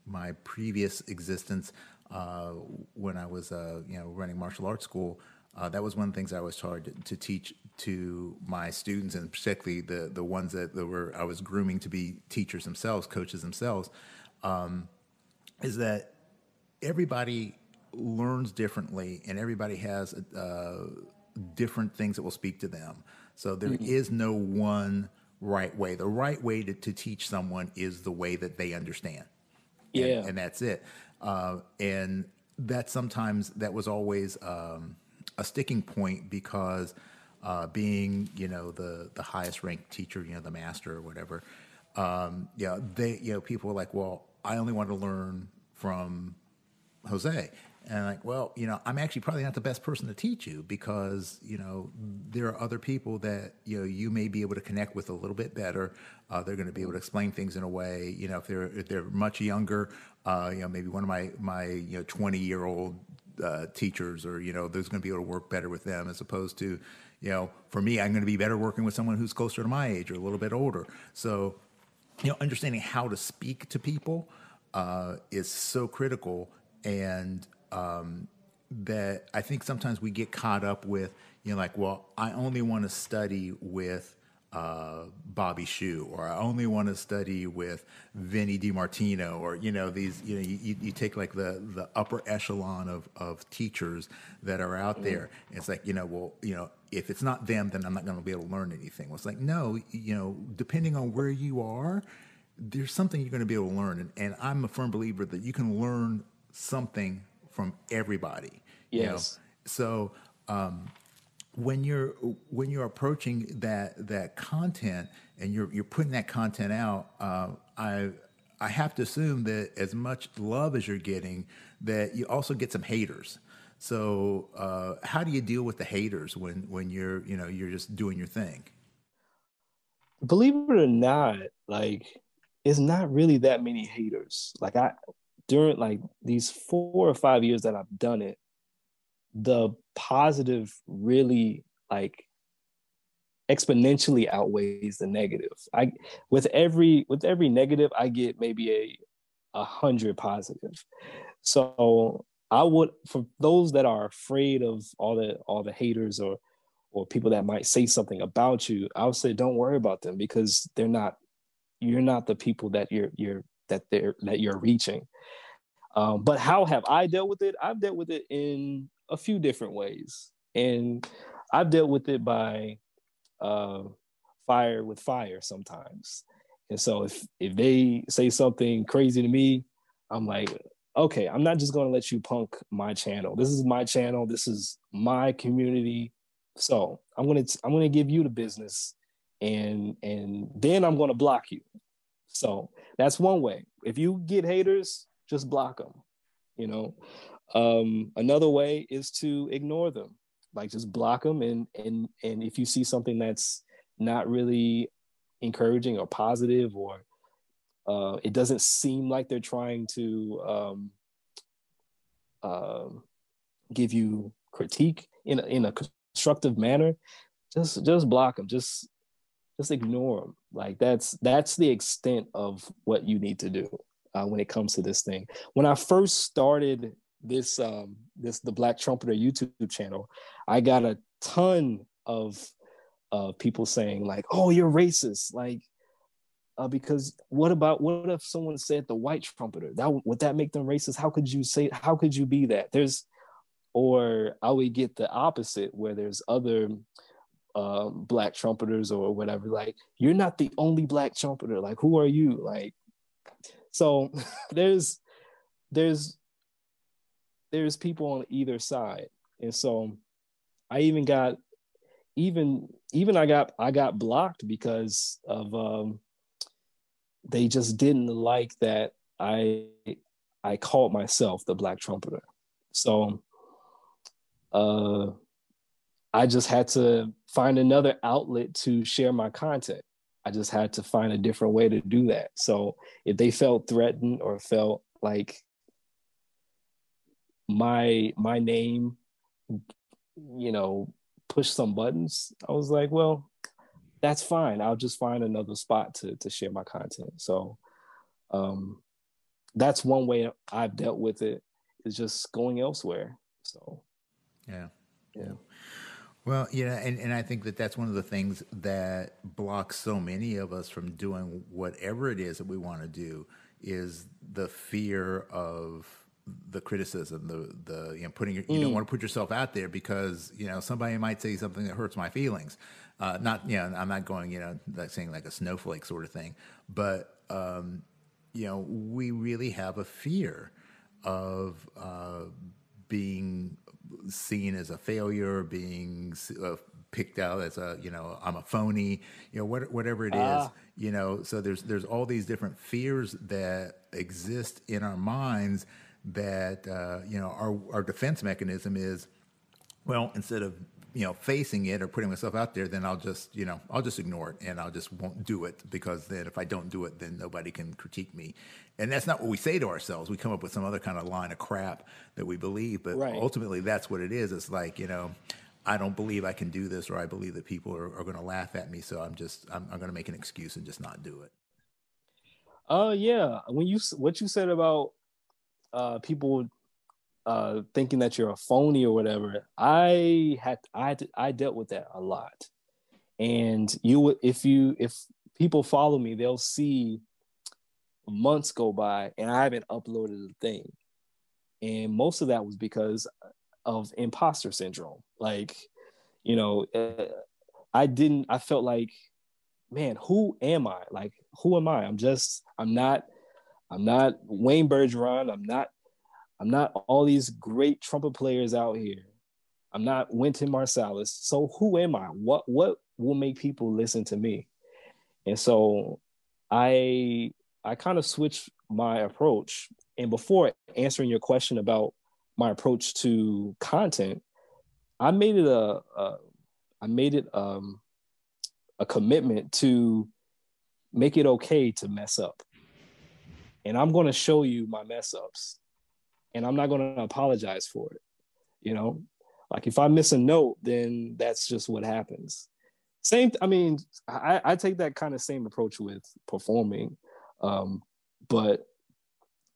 my previous existence uh, when I was uh, you know running martial arts school. Uh, that was one of the things I was taught to, to, teach to my students, and particularly the the ones that, that, were I was grooming to be teachers themselves, coaches themselves. Um, is that everybody learns differently, and everybody has uh, different things that will speak to them. So there mm-hmm. is no one right way. The right way to, to teach someone is the way that they understand. Yeah. And, and that's it. Uh, and that sometimes that was always um, a sticking point because uh, being, you know, the, the highest ranked teacher, you know, the master or whatever, um, know, they, you know, people were like, well, I only want to learn from Jose. And like, well, you know, I'm actually probably not the best person to teach you because, you know, there are other people that, you know, you may be able to connect with a little bit better. Uh, they're going to be able to explain things in a way, you know, if they're, if they're much younger, uh, you know, maybe one of my, my, you know, 20 year old uh, teachers, or you know, there's going to be able to work better with them, as opposed to, you know, for me, I'm going to be better working with someone who's closer to my age or a little bit older. So, you know, understanding how to speak to people uh, is so critical, and um, that I think sometimes we get caught up with, you know, like, well, I only want to study with uh, Bobby Shew, or I only want to study with Vinny DiMartino, or you know these. You know, you, you take like the the upper echelon of of teachers that are out there. Mm. It's like you know, well, you know, if it's not them, then I'm not going to be able to learn anything. Well, it's like no, you know, depending on where you are, there's something you're going to be able to learn, and, and I'm a firm believer that you can learn something from everybody. Yes. You know? So. Um, when you're when you're approaching that that content and you're you're putting that content out, uh, I I have to assume that as much love as you're getting, that you also get some haters. So uh, how do you deal with the haters when when you're you know you're just doing your thing? Believe it or not, like it's not really that many haters. Like I during like these four or five years that I've done it, the positive really like exponentially outweighs the negative. I with every with every negative, I get maybe a a hundred positive. So I would for those that are afraid of all the all the haters or or people that might say something about you, I would say don't worry about them because they're not you're not the people that you're you're that they're that you're reaching. Um, but how have I dealt with it? I've dealt with it in a few different ways. And I've dealt with it by uh, fire with fire sometimes. And so if if they say something crazy to me, I'm like, okay, I'm not just going to let you punk my channel. This is my channel. This is my community. So I'm gonna I'm gonna give you the business, and and then I'm gonna block you. So that's one way. If you get haters, just block them. You know, um, another way is to ignore them, like just block them. And and and if you see something that's not really encouraging or positive, or uh, it doesn't seem like they're trying to um, uh, give you critique in a, in a constructive manner, just just block them. Just just ignore them. Like that's that's the extent of what you need to do uh, when it comes to this thing. When I first started this um this the Black Trumpeter YouTube channel, I got a ton of uh people saying like, "Oh, you're racist." Like uh, because what about what if someone said the white trumpeter? That would that make them racist? How could you say how could you be that? There's or I would get the opposite where there's other um, black trumpeters or whatever. Like, you're not the only black trumpeter. Like, who are you? Like, so there's there's there's people on either side. And so I even got even even I got I got blocked because of um they just didn't like that I I called myself the black trumpeter. So uh I just had to find another outlet to share my content. I just had to find a different way to do that. So if they felt threatened or felt like my my name you know pushed some buttons i was like well that's fine. I'll just find another spot to to share my content. So um that's one way i've dealt with it is just going elsewhere. So yeah. yeah. Well yeah and, and i think that that's one of the things that blocks so many of us from doing whatever it is that we want to do is the fear of the criticism, the the you know putting your, you mm. don't want to put yourself out there because you know somebody might say something that hurts my feelings. Uh, not you know I'm not going you know like saying like a snowflake sort of thing, but um, you know we really have a fear of uh, being seen as a failure, being uh, picked out as a you know I'm a phony, you know what, whatever it is, uh. you know. So there's there's all these different fears that exist in our minds that uh, you know our our defense mechanism is well instead of you know facing it or putting myself out there, then I'll just you know I'll just ignore it and I'll just won't do it because then if I don't do it, then nobody can critique me. And that's not what we say to ourselves. We come up with some other kind of line of crap that we believe, but Right. ultimately that's what it is. It's like you know. I don't believe I can do this, or I believe that people are, are going to laugh at me. So I'm just, I'm, I'm going to make an excuse and just not do it. Uh, yeah. When you what you said about uh people uh thinking that you're a phony or whatever, I had I had to- I dealt with that a lot. And you would if you if people follow me, they'll see months go by and I haven't uploaded a thing. And most of that was because of imposter syndrome. Like, you know, uh, I didn't I felt like man, who am I? Like, who am I? I'm just, I'm not, I'm not Wayne Bergeron. I'm not, I'm not all these great trumpet players out here. I'm not Wynton Marsalis. So who am I? What what will make people listen to me? And so I I kind of switched my approach. And before answering your question about my approach to content, I made it a, a I made it um a commitment to make it okay to mess up. And I'm going to show you my mess ups. And I'm not going to apologize for it. You know, like if I miss a note, then that's just what happens. Same, I mean, I, I take that kind of same approach with performing. Um, but,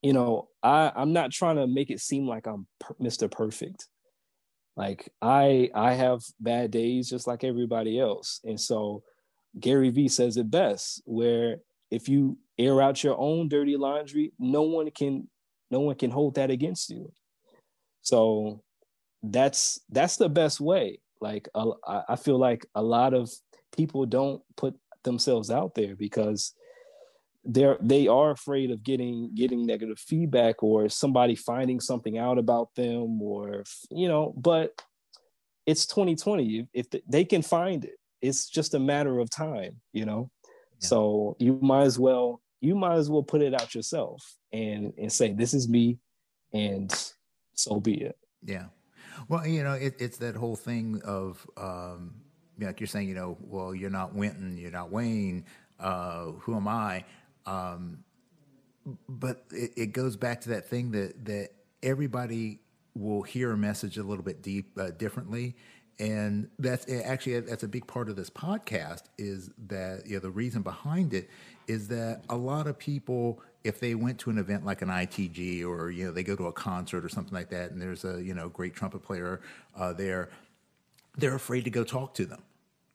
you know, I, I'm not trying to make it seem like I'm Mr. Perfect like i i have bad days just like everybody else and so gary vee says it best where if you air out your own dirty laundry no one can no one can hold that against you. So that's that's the best way. Like uh, I feel like a lot of people don't put themselves out there because they're they are afraid of getting getting negative feedback or somebody finding something out about them or you know but it's 2020 if, if they can find it it's just a matter of time you know? Yeah. so you might as well you might as well put it out yourself and and say this is me and so be it Yeah. Well, you know, it, it's that whole thing of, um, like you're saying, you know, well, you're not Wynton, you're not Wayne. Uh, who am I? Um, but it, it goes back to that thing that that everybody will hear a message a little bit deep uh, differently, and that's actually that's a big part of this podcast. Is that you know the reason behind it is that a lot of people, if they went to an event like an ITG or you know they go to a concert or something like that, and there's a you know great trumpet player uh, there, they're afraid to go talk to them.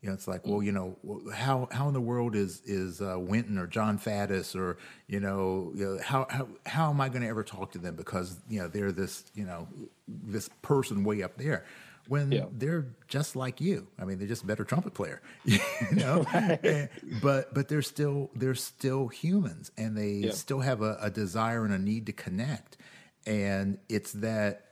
You know, it's like, well, you know, how how in the world is is uh, Wynton or Jon Faddis or you know, you know how how how am I going to ever talk to them because you know they're this you know this person way up there when Yeah. they're just like you. I mean, they're just a better trumpet player, you know. And- but but they're still they're still humans and they Yeah. still have a, a desire and a need to connect, and it's that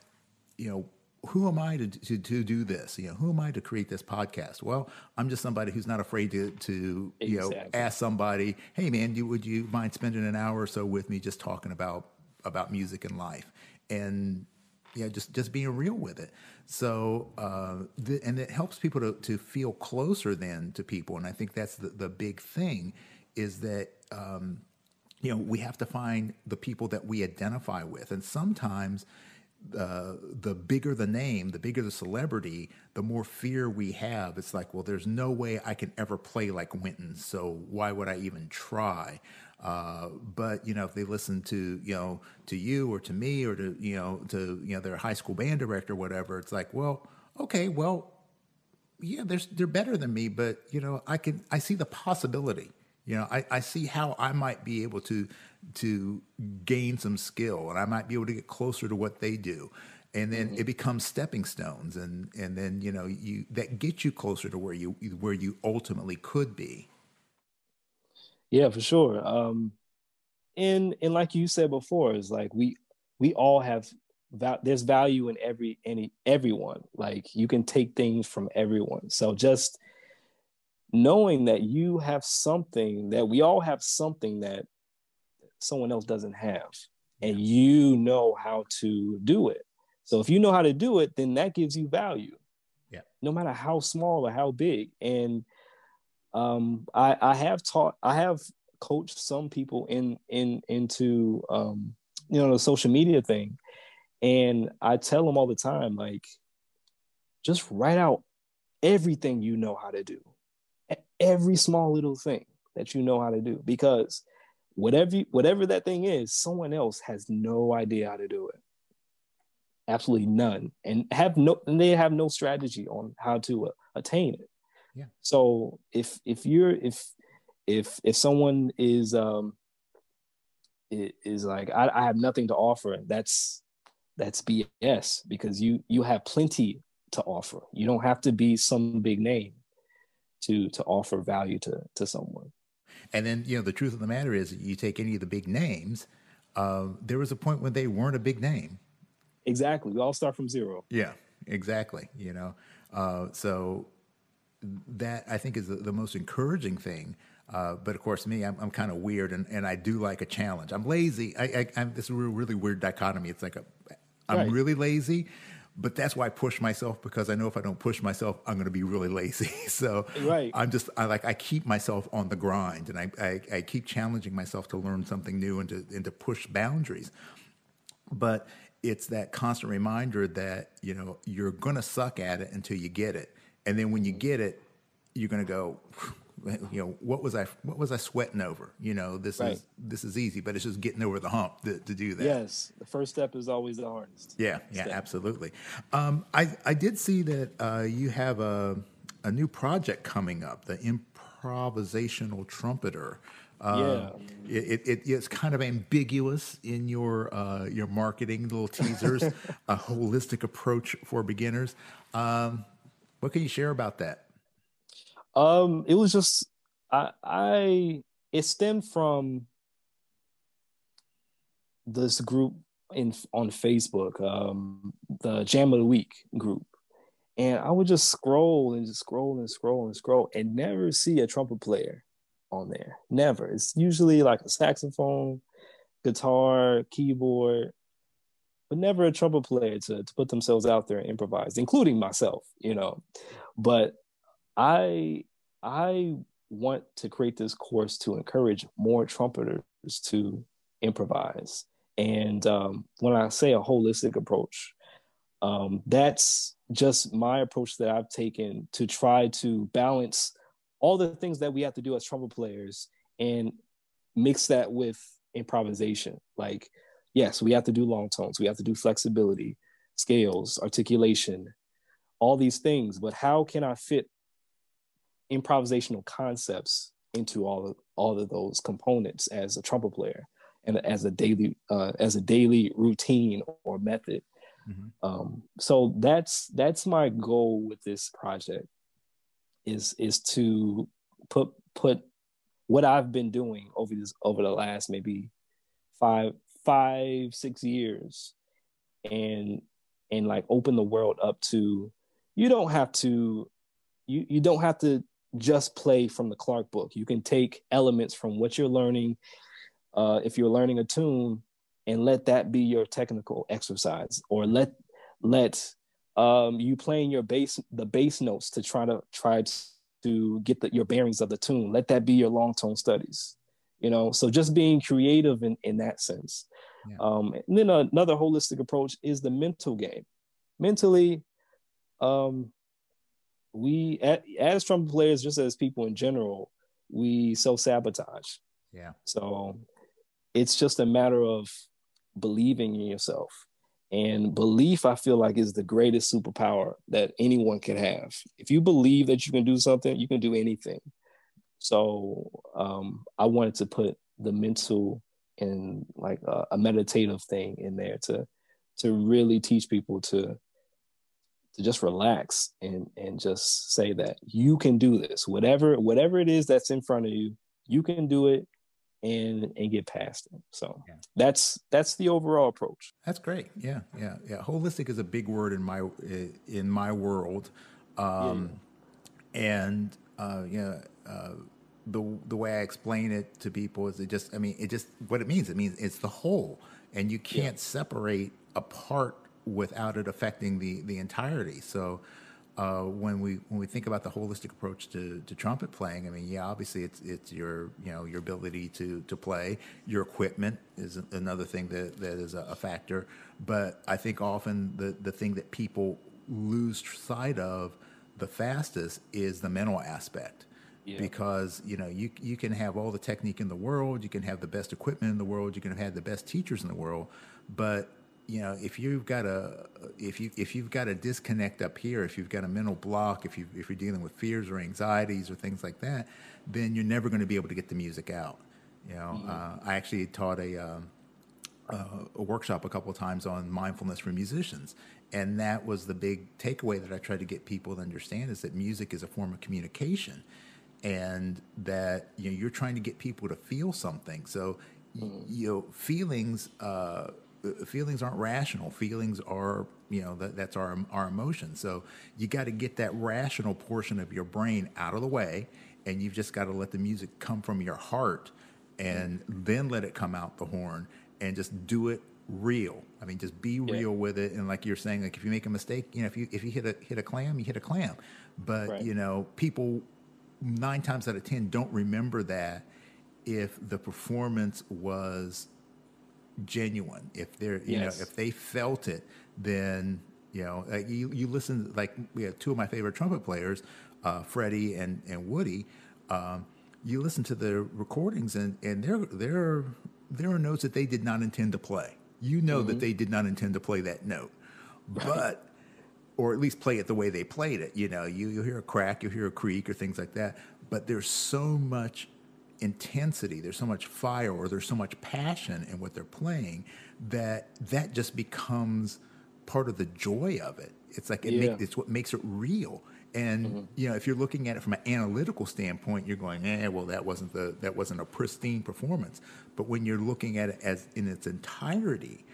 you know, who am I to, to, to do this? You know, who am I to create this podcast? Well, I'm just somebody who's not afraid to, to you know, ask somebody, hey man, you, would you mind spending an hour or so with me just talking about, about music and life? And yeah, just, just being real with it. So, uh, and it helps people to, to feel closer then to people. And I think that's the, the big thing is that, um, you know, we have to find the people that we identify with. And sometimes uh, the bigger the name, the bigger the celebrity, the more fear we have. It's like, well, there's no way I can ever play like Wynton, so why would I even try? Uh, but you know, if they listen to you know to you or to me or to you know to you know their high school band director, or whatever, it's like, well, okay, well, yeah, they're they're better than me, but you know, I can I see the possibility. You know, I, I see how I might be able to to gain some skill, and I might be able to get closer to what they do, and then it becomes stepping stones, and and then you know you that gets you closer to where you where you ultimately could be. Yeah, for sure. Um, and and like you said before, it's like we we all have val- there's value in every any everyone. Like you can take things from everyone. So just knowing that you have something that we all have something that someone else doesn't have, and you know how to do it. So if you know how to do it, then that gives you value. Yeah. No matter how small or how big. And um, I, I have taught, I have coached some people in in into um, you know the social media thing, and I tell them all the time, like, just write out everything you know how to do, every small little thing that you know how to do, because whatever you, whatever that thing is, someone else has no idea how to do it. Absolutely none. And have no and they have no strategy on how to uh, attain it yeah. So if if you're if if if someone is um is like I, I have nothing to offer that's that's bs because you you have plenty to offer. You don't have to be some big name to to offer value to to someone. And then you know the truth of the matter is you take any of the big names uh, there was a point when they weren't a big name. Exactly. We all start from zero. Yeah exactly you know? Uh, so that i think is the, the most encouraging thing uh, but of course, me, I'm, I'm kind of weird, and, and I do like a challenge. I'm lazy. I, I, am this is a really weird dichotomy. It's like a, I'm right. really lazy, but that's why I push myself because I know if I don't push myself, I'm going to be really lazy. so right. I'm just I like I keep myself on the grind, and I, I, I keep challenging myself to learn something new and to and to push boundaries. But it's that constant reminder that you know you're going to suck at it until you get it, and then when you get it, you're going to go you know what was I what was I sweating over? You know this right. is this is easy, but it's just getting over the hump to, to do that. Yes, the first step is always the hardest. Yeah, yeah, step. absolutely. Um, I I did see that uh, you have a a new project coming up, the improvisational trumpeter. Uh, yeah, it, it, it's kind of ambiguous in your uh, your marketing little teasers. a holistic approach for beginners. Um, what can you share about that? Um, it was just I I it stemmed from this group in on Facebook, um, the Jam of the Week group. And I would just scroll and just scroll and scroll and scroll and never see a trumpet player on there. Never. It's usually like a saxophone, guitar, keyboard, but never a trumpet player to, to put themselves out there and improvise, including myself, you know. But I I want to create this course to encourage more trumpeters to improvise. And um, when I say a holistic approach, um, that's just my approach that I've taken to try to balance all the things that we have to do as trumpet players and mix that with improvisation. Like, yes, we have to do long tones, we have to do flexibility, scales, articulation, all these things. But how can I fit improvisational concepts into all of all of those components as a trumpet player and as a daily uh, as a daily routine or method. Mm-hmm. Um, so that's that's my goal with this project is is to put put what I've been doing over this over the last maybe five five six years and and like open the world up to you don't have to you you don't have to just play from the Clarke book. You can take elements from what you're learning. Uh, if you're learning a tune, and let that be your technical exercise, or let let um, you playing your bass the bass notes to try to try to get the, your bearings of the tune. Let that be your long tone studies. You know, so just being creative in in that sense. Yeah. Um, and then another holistic approach is the mental game. Mentally, um, we as trumpet players, just as people in general, we self sabotage. Yeah. So it's just a matter of believing in yourself. And belief, I feel like, is the greatest superpower that anyone can have. If you believe that you can do something, you can do anything. So um, I wanted to put the mental and like a, a meditative thing in there to to really teach people to to just relax and and just say that you can do this. Whatever whatever it is that's in front of you you can do it and and get past it. So yeah. that's that's the overall approach. That's great. Yeah yeah yeah. Holistic is a big word in my in my world. Um yeah. and uh yeah uh the the way I explain it to people is it just I mean it just what it means it means it's the whole and you can't yeah. separate a part without it affecting the the entirety. So, uh, when we when we think about the holistic approach to, to trumpet playing, I mean, yeah, obviously it's it's your you know your ability to to play, your equipment is another thing that, that is a, a factor. But I think often the the thing that people lose sight of the fastest is the mental aspect. Yeah. Because you know you you can have all the technique in the world, you can have the best equipment in the world, you can have had the best teachers in the world, but you know if you've got a if you if you've got a disconnect up here if you've got a mental block if you if you're dealing with fears or anxieties or things like that then you're never going to be able to get the music out you know mm-hmm. uh, i actually taught a um, uh, a workshop a couple of times on mindfulness for musicians and that was the big takeaway that i tried to get people to understand is that music is a form of communication and that you know you're trying to get people to feel something so mm-hmm. you know feelings uh, feelings aren't rational. Feelings are, you know, that, that's our our emotion. So you got to get that rational portion of your brain out of the way, and you've just got to let the music come from your heart, and then let it come out the horn, and just do it real. I mean, just be real yeah. with it. And like you're saying, like if you make a mistake, you know, if you if you hit a hit a clam, you hit a clam. But right. you know, people nine times out of ten don't remember that if the performance was genuine. If they're, you yes. know, if they felt it, then you know, uh, you you listen. Like we have two of my favorite trumpet players, uh, Freddie and and Woody. Um, you listen to the recordings, and and there there there are notes that they did not intend to play. You know mm-hmm. that they did not intend to play that note, right. but or at least play it the way they played it. You know, you you hear a crack, you hear a creak, or things like that. But there's so much intensity, there's so much fire, or there's so much passion in what they're playing that that just becomes part of the joy of it. It's like it yeah. make, it's what makes it real. And mm-hmm. you know, if you're looking at it from an analytical standpoint, you're going, "Eh, well, that wasn't the that wasn't a pristine performance." But when you're looking at it as in its entirety,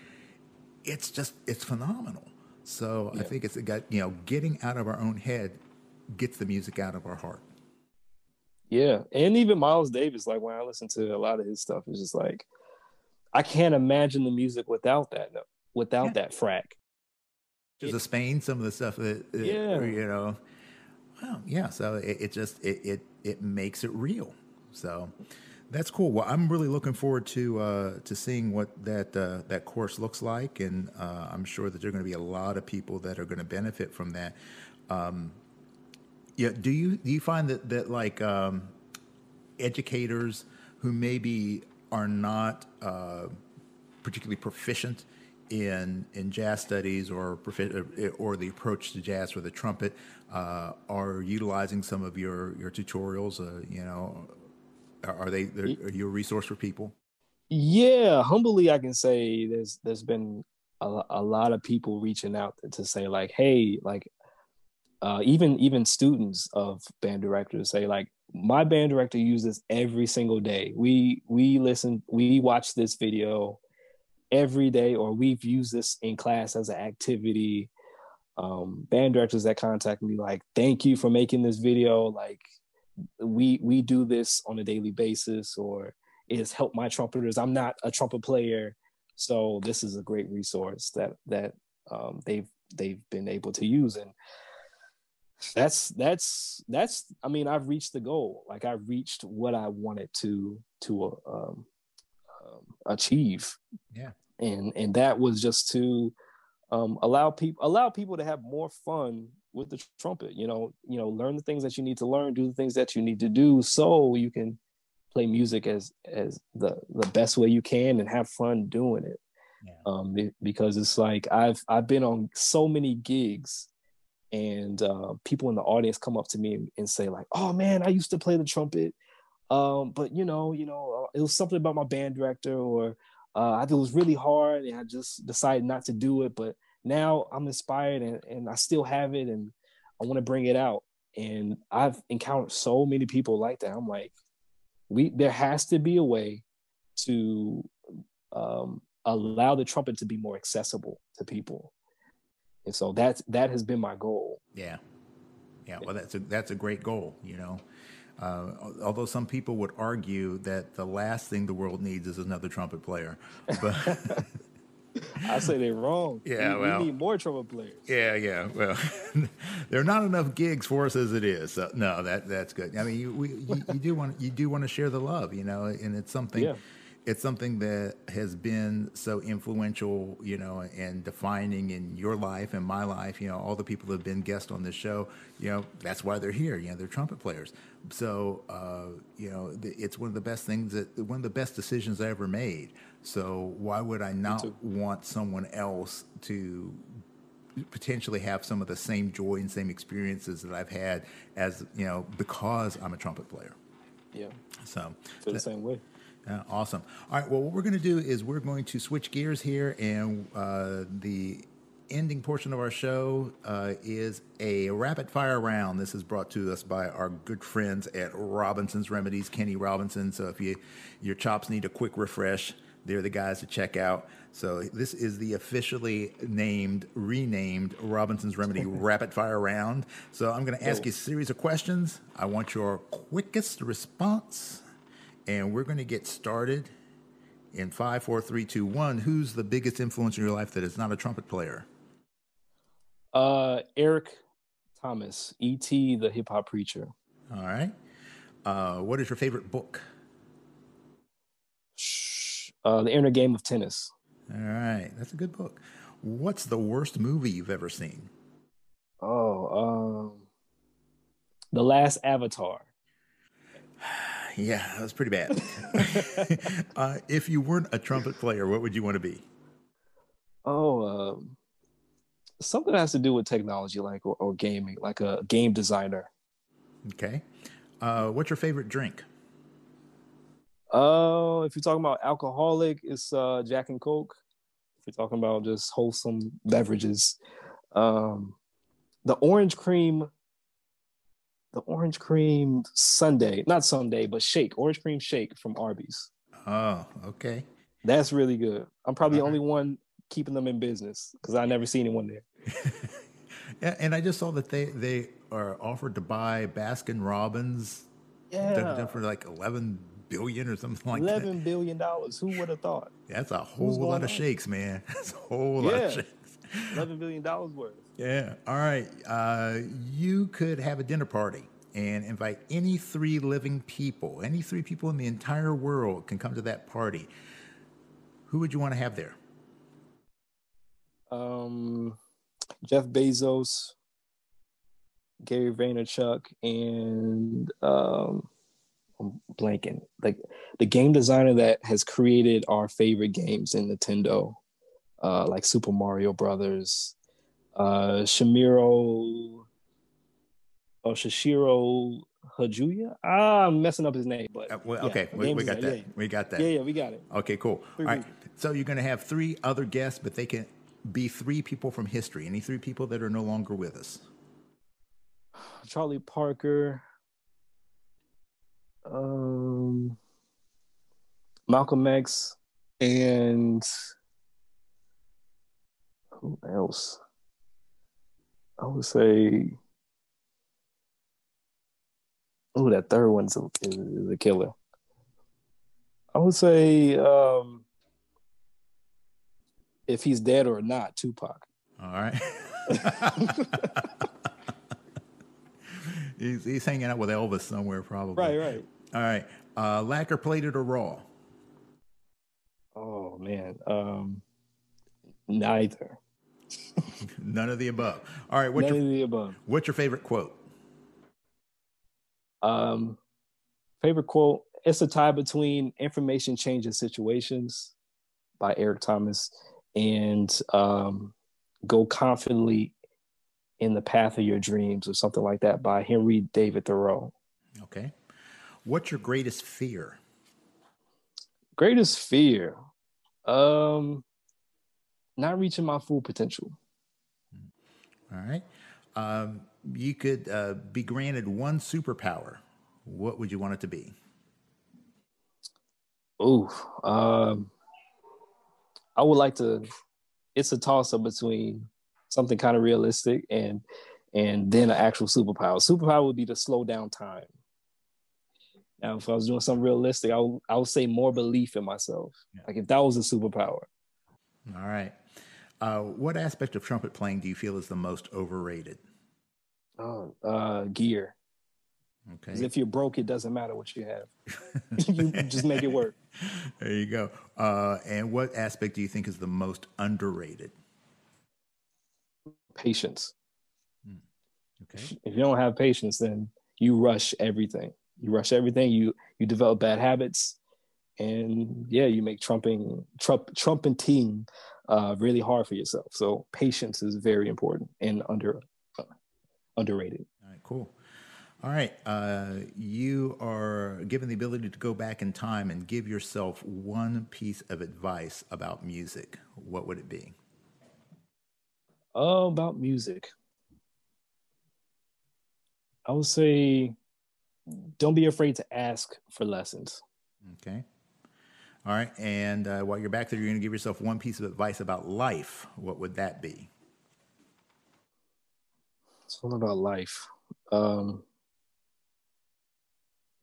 it's just it's phenomenal. So yeah. I think it's got you know, getting out of our own head gets the music out of our heart. Yeah, and even Miles Davis, like when I listen to a lot of his stuff, it's just like I can't imagine the music without that, without yeah. that frac. Just a Spain, some of the stuff that, yeah, you know, well, yeah. So it, it just it, it it makes it real. So that's cool. Well, I'm really looking forward to uh, to seeing what that uh, that course looks like, and uh, I'm sure that there are going to be a lot of people that are going to benefit from that. Um, yeah. Do you do you find that that like um, educators who maybe are not uh, particularly proficient in in jazz studies or or the approach to jazz or the trumpet uh, are utilizing some of your your tutorials? Uh, you know, are they are you a resource for people? Yeah, humbly I can say there's there's been a, a lot of people reaching out to say like, hey, like uh, even even students of band directors say like my band director uses every single day. We we listen, we watch this video every day, or we've used this in class as an activity. Um, band directors that contact me like, thank you for making this video. Like we we do this on a daily basis, or it has helped my trumpeters. I'm not a trumpet player, so this is a great resource that that um, they've they've been able to use. And that's that's that's i mean i've reached the goal. Like i reached what i wanted to to um, um, achieve. Yeah. And and that was just to um, allow people allow people to have more fun with the trumpet you know you know learn the things that you need to learn do the things that you need to do so you can play music as as the the best way you can and have fun doing it yeah. um because it's like i've i've been on so many gigs and uh, people in the audience come up to me and say like oh man i used to play the trumpet um, but you know you know uh, it was something about my band director or uh, i think it was really hard and i just decided not to do it but now i'm inspired and, and i still have it and i want to bring it out and i've encountered so many people like that i'm like we there has to be a way to um, allow the trumpet to be more accessible to people and so that's that has been my goal. Yeah, yeah. Well, that's a that's a great goal. You know, uh, although some people would argue that the last thing the world needs is another trumpet player, but I say they're wrong. Yeah, we, well. we need more trumpet players. Yeah, yeah. Well, there are not enough gigs for us as it is. So, no, that that's good. I mean, you, we, you, you do want you do want to share the love, you know, and it's something. Yeah. It's something that has been so influential, you know, and defining in your life and my life. You know, all the people that have been guests on this show. You know, that's why they're here. You know, they're trumpet players. So, uh, you know, it's one of the best things that one of the best decisions I ever made. So, why would I not want someone else to potentially have some of the same joy and same experiences that I've had as you know because I'm a trumpet player. Yeah, So feel the same way. uh, awesome. All right. Well, what we're going to do is we're going to switch gears here, and uh, the ending portion of our show uh, is a rapid fire round. This is brought to us by our good friends at Robinson's Remedies, Kenny Robinson. So if you your chops need a quick refresh, they're the guys to check out. So this is the officially named, renamed Robinson's Remedy Rapid Fire Round. So I'm going to ask you a series of questions. I want your quickest response and we're going to get started in five, four, three, two, one. Who's the biggest influence in your life that is not a trumpet player? Uh, Eric Thomas, E.T. the hip hop preacher. All right. Uh, what is your favorite book? Uh, the inner game of tennis. All right, that's a good book. What's the worst movie you've ever seen? Oh, um, the last Avatar. Yeah, that was pretty bad. uh, if you weren't a trumpet player, what would you want to be? Oh, um, something that has to do with technology, like or, or gaming, like a game designer. Okay. Uh, what's your favorite drink? Oh, if you're talking about alcoholic, it's uh, Jack and Coke. If you're talking about just wholesome beverages, um, the orange cream, the orange cream sundae, not sundae, but shake, orange cream shake from Arby's. Oh, okay. That's really good. I'm probably the only one keeping them in business because I never see anyone there. Yeah, and I just saw that they they are offered to buy Baskin Robbins Yeah, for like eleven billion or something like eleven that. billion dollars. Who would have thought? That's a whole lot of on? shakes, man. That's a whole lot of Yeah. shakes. Eleven billion dollars worth. Yeah. All right. Uh, you could have a dinner party and invite any three living people. Any three people in the entire world can come to that party. Who would you want to have there? um, Jeff Bezos, Gary Vaynerchuk, and um, I'm blanking like the game designer that has created our favorite games in Nintendo, uh, like Super Mario Brothers, uh, Shamiro, oh Shishiro Hajuya. Ah, I'm messing up his name, but Uh, well, yeah, okay, we, we got that. Yeah, We got that. yeah, yeah, we got it. Okay, cool. Three All right. So you're going to have three other guests, but they can be three people from history. Any three people that are no longer with us. Charlie Parker, um, Malcolm X, and who else? I would say, oh, that third one's a, is, is a killer. I would say, um, if he's dead or not, Tupac. All right. he's, he's hanging out with Elvis somewhere, probably. Right, right. All right. Uh, lacquer plated or raw? Oh man, um, neither. None of the above. All right. What's None your, of the above. what's your favorite quote? Um, favorite quote: "It's a tie between information changes situations," by Eric Thomas, and um, "Go confidently in the path of your dreams" or something like that by Henry David Thoreau. Okay. What's your greatest fear? Greatest fear: um, not reaching my full potential. All right. Um, you could uh, be granted one superpower. What would you want it to be? Ooh, um, I would like to. It's a toss up between something kind of realistic and and then an actual superpower. Superpower would be to slow down time. Now, if I was doing something realistic, I would, I would say more belief in myself. Yeah. Like if that was a superpower. All right. Uh, what aspect of trumpet playing do you feel is the most overrated? Oh, uh, gear. Okay. Because if you're broke, it doesn't matter what you have. you just make it work. There you go. Uh, and what aspect do you think is the most underrated? Patience. Hmm. Okay. If you don't have patience, then you rush everything. You rush everything. You you develop bad habits, and yeah, you make trumping trump trumpeting uh, really hard for yourself. So patience is very important and under uh, underrated. All right, cool. All right, uh, you are given the ability to go back in time and give yourself one piece of advice about music. What would it be? Oh, about music. I would say don't be afraid to ask for lessons. Okay. All right. And uh, while you're back there, you're going to give yourself one piece of advice about life. What would that be? It's all about life. Um,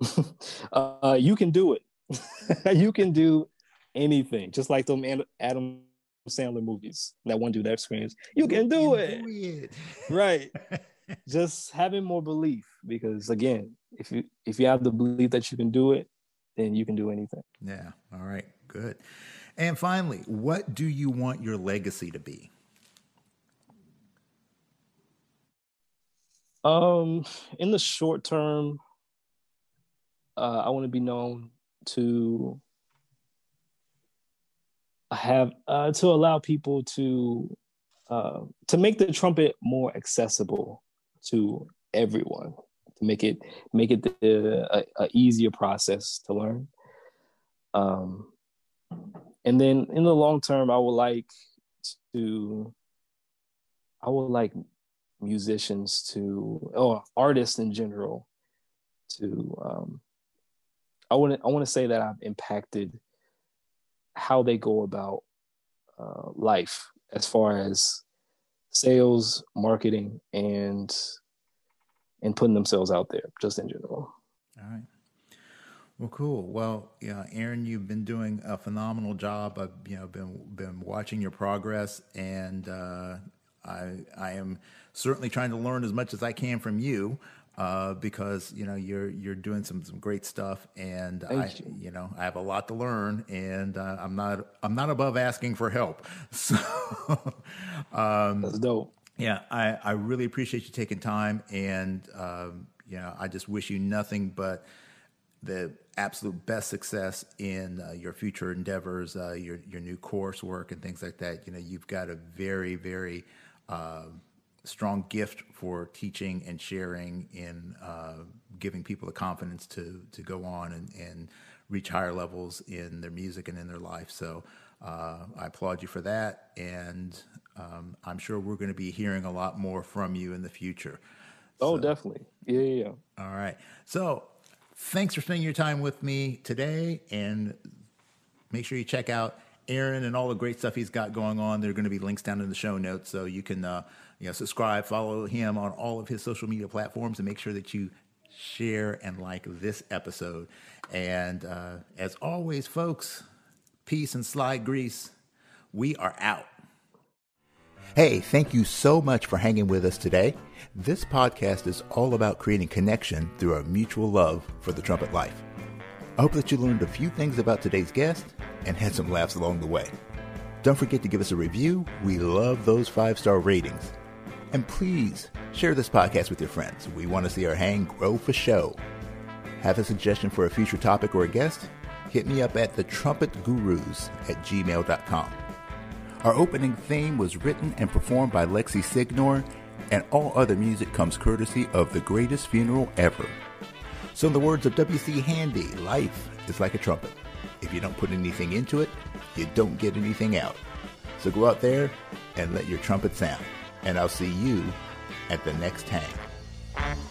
uh, you can do it. you can do anything, just like them Adam Sandler movies. That one dude that screams, "You can do it!" Do it. right. just having more belief, because again, if you if you have the belief that you can do it, then you can do anything. Yeah. All right. Good. And finally, what do you want your legacy to be? Um, in the short term, uh, I want to be known to have uh, to allow people to uh, to make the trumpet more accessible to everyone to make it make it the, a, a, easier process to learn. Um, and then in the long term, I would like to, I would like musicians to, or artists in general, to. Um, I want I want to say that I've impacted how they go about uh, life as far as sales, marketing, and and putting themselves out there just in general. All right. Well, cool. Well, yeah, Aaron, you've been doing a phenomenal job. I've you know been been watching your progress, and uh, I I am certainly trying to learn as much as I can from you. Uh, because you know you're you're doing some some great stuff, and Thank I you. you. know I have a lot to learn, and uh, I'm not I'm not above asking for help. So um, that's dope. Yeah, I, I really appreciate you taking time, and um, you know, I just wish you nothing but the absolute best success in uh, your future endeavors, uh, your your new coursework and things like that. You know, you've got a very very uh, strong gift for teaching and sharing in uh, giving people the confidence to to go on and, and reach higher levels in their music and in their life. So uh, I applaud you for that, and um, I'm sure we're going to be hearing a lot more from you in the future. Oh, so, definitely. Yeah, yeah, yeah. All right. So thanks for spending your time with me today, and make sure you check out Aaron and all the great stuff he's got going on. There are going to be links down in the show notes, so you can uh, you know subscribe, follow him on all of his social media platforms, and make sure that you share and like this episode. And uh, as always, folks, peace and slide grease. We are out. Hey, thank you so much for hanging with us today. This podcast is all about creating connection through our mutual love for the trumpet life. I hope that you learned a few things about today's guest and had some laughs along the way. Don't forget to give us a review. We love those five star ratings. And please share this podcast with your friends. We want to see our hang grow for show. Have a suggestion for a future topic or a guest? Hit me up at thetrumpetgurus at gmail.com. Our opening theme was written and performed by Lexi Signor, and all other music comes courtesy of The Greatest Funeral Ever. So, in the words of W.C. Handy, life is like a trumpet. If you don't put anything into it, you don't get anything out. So go out there and let your trumpet sound and I'll see you at the next hang.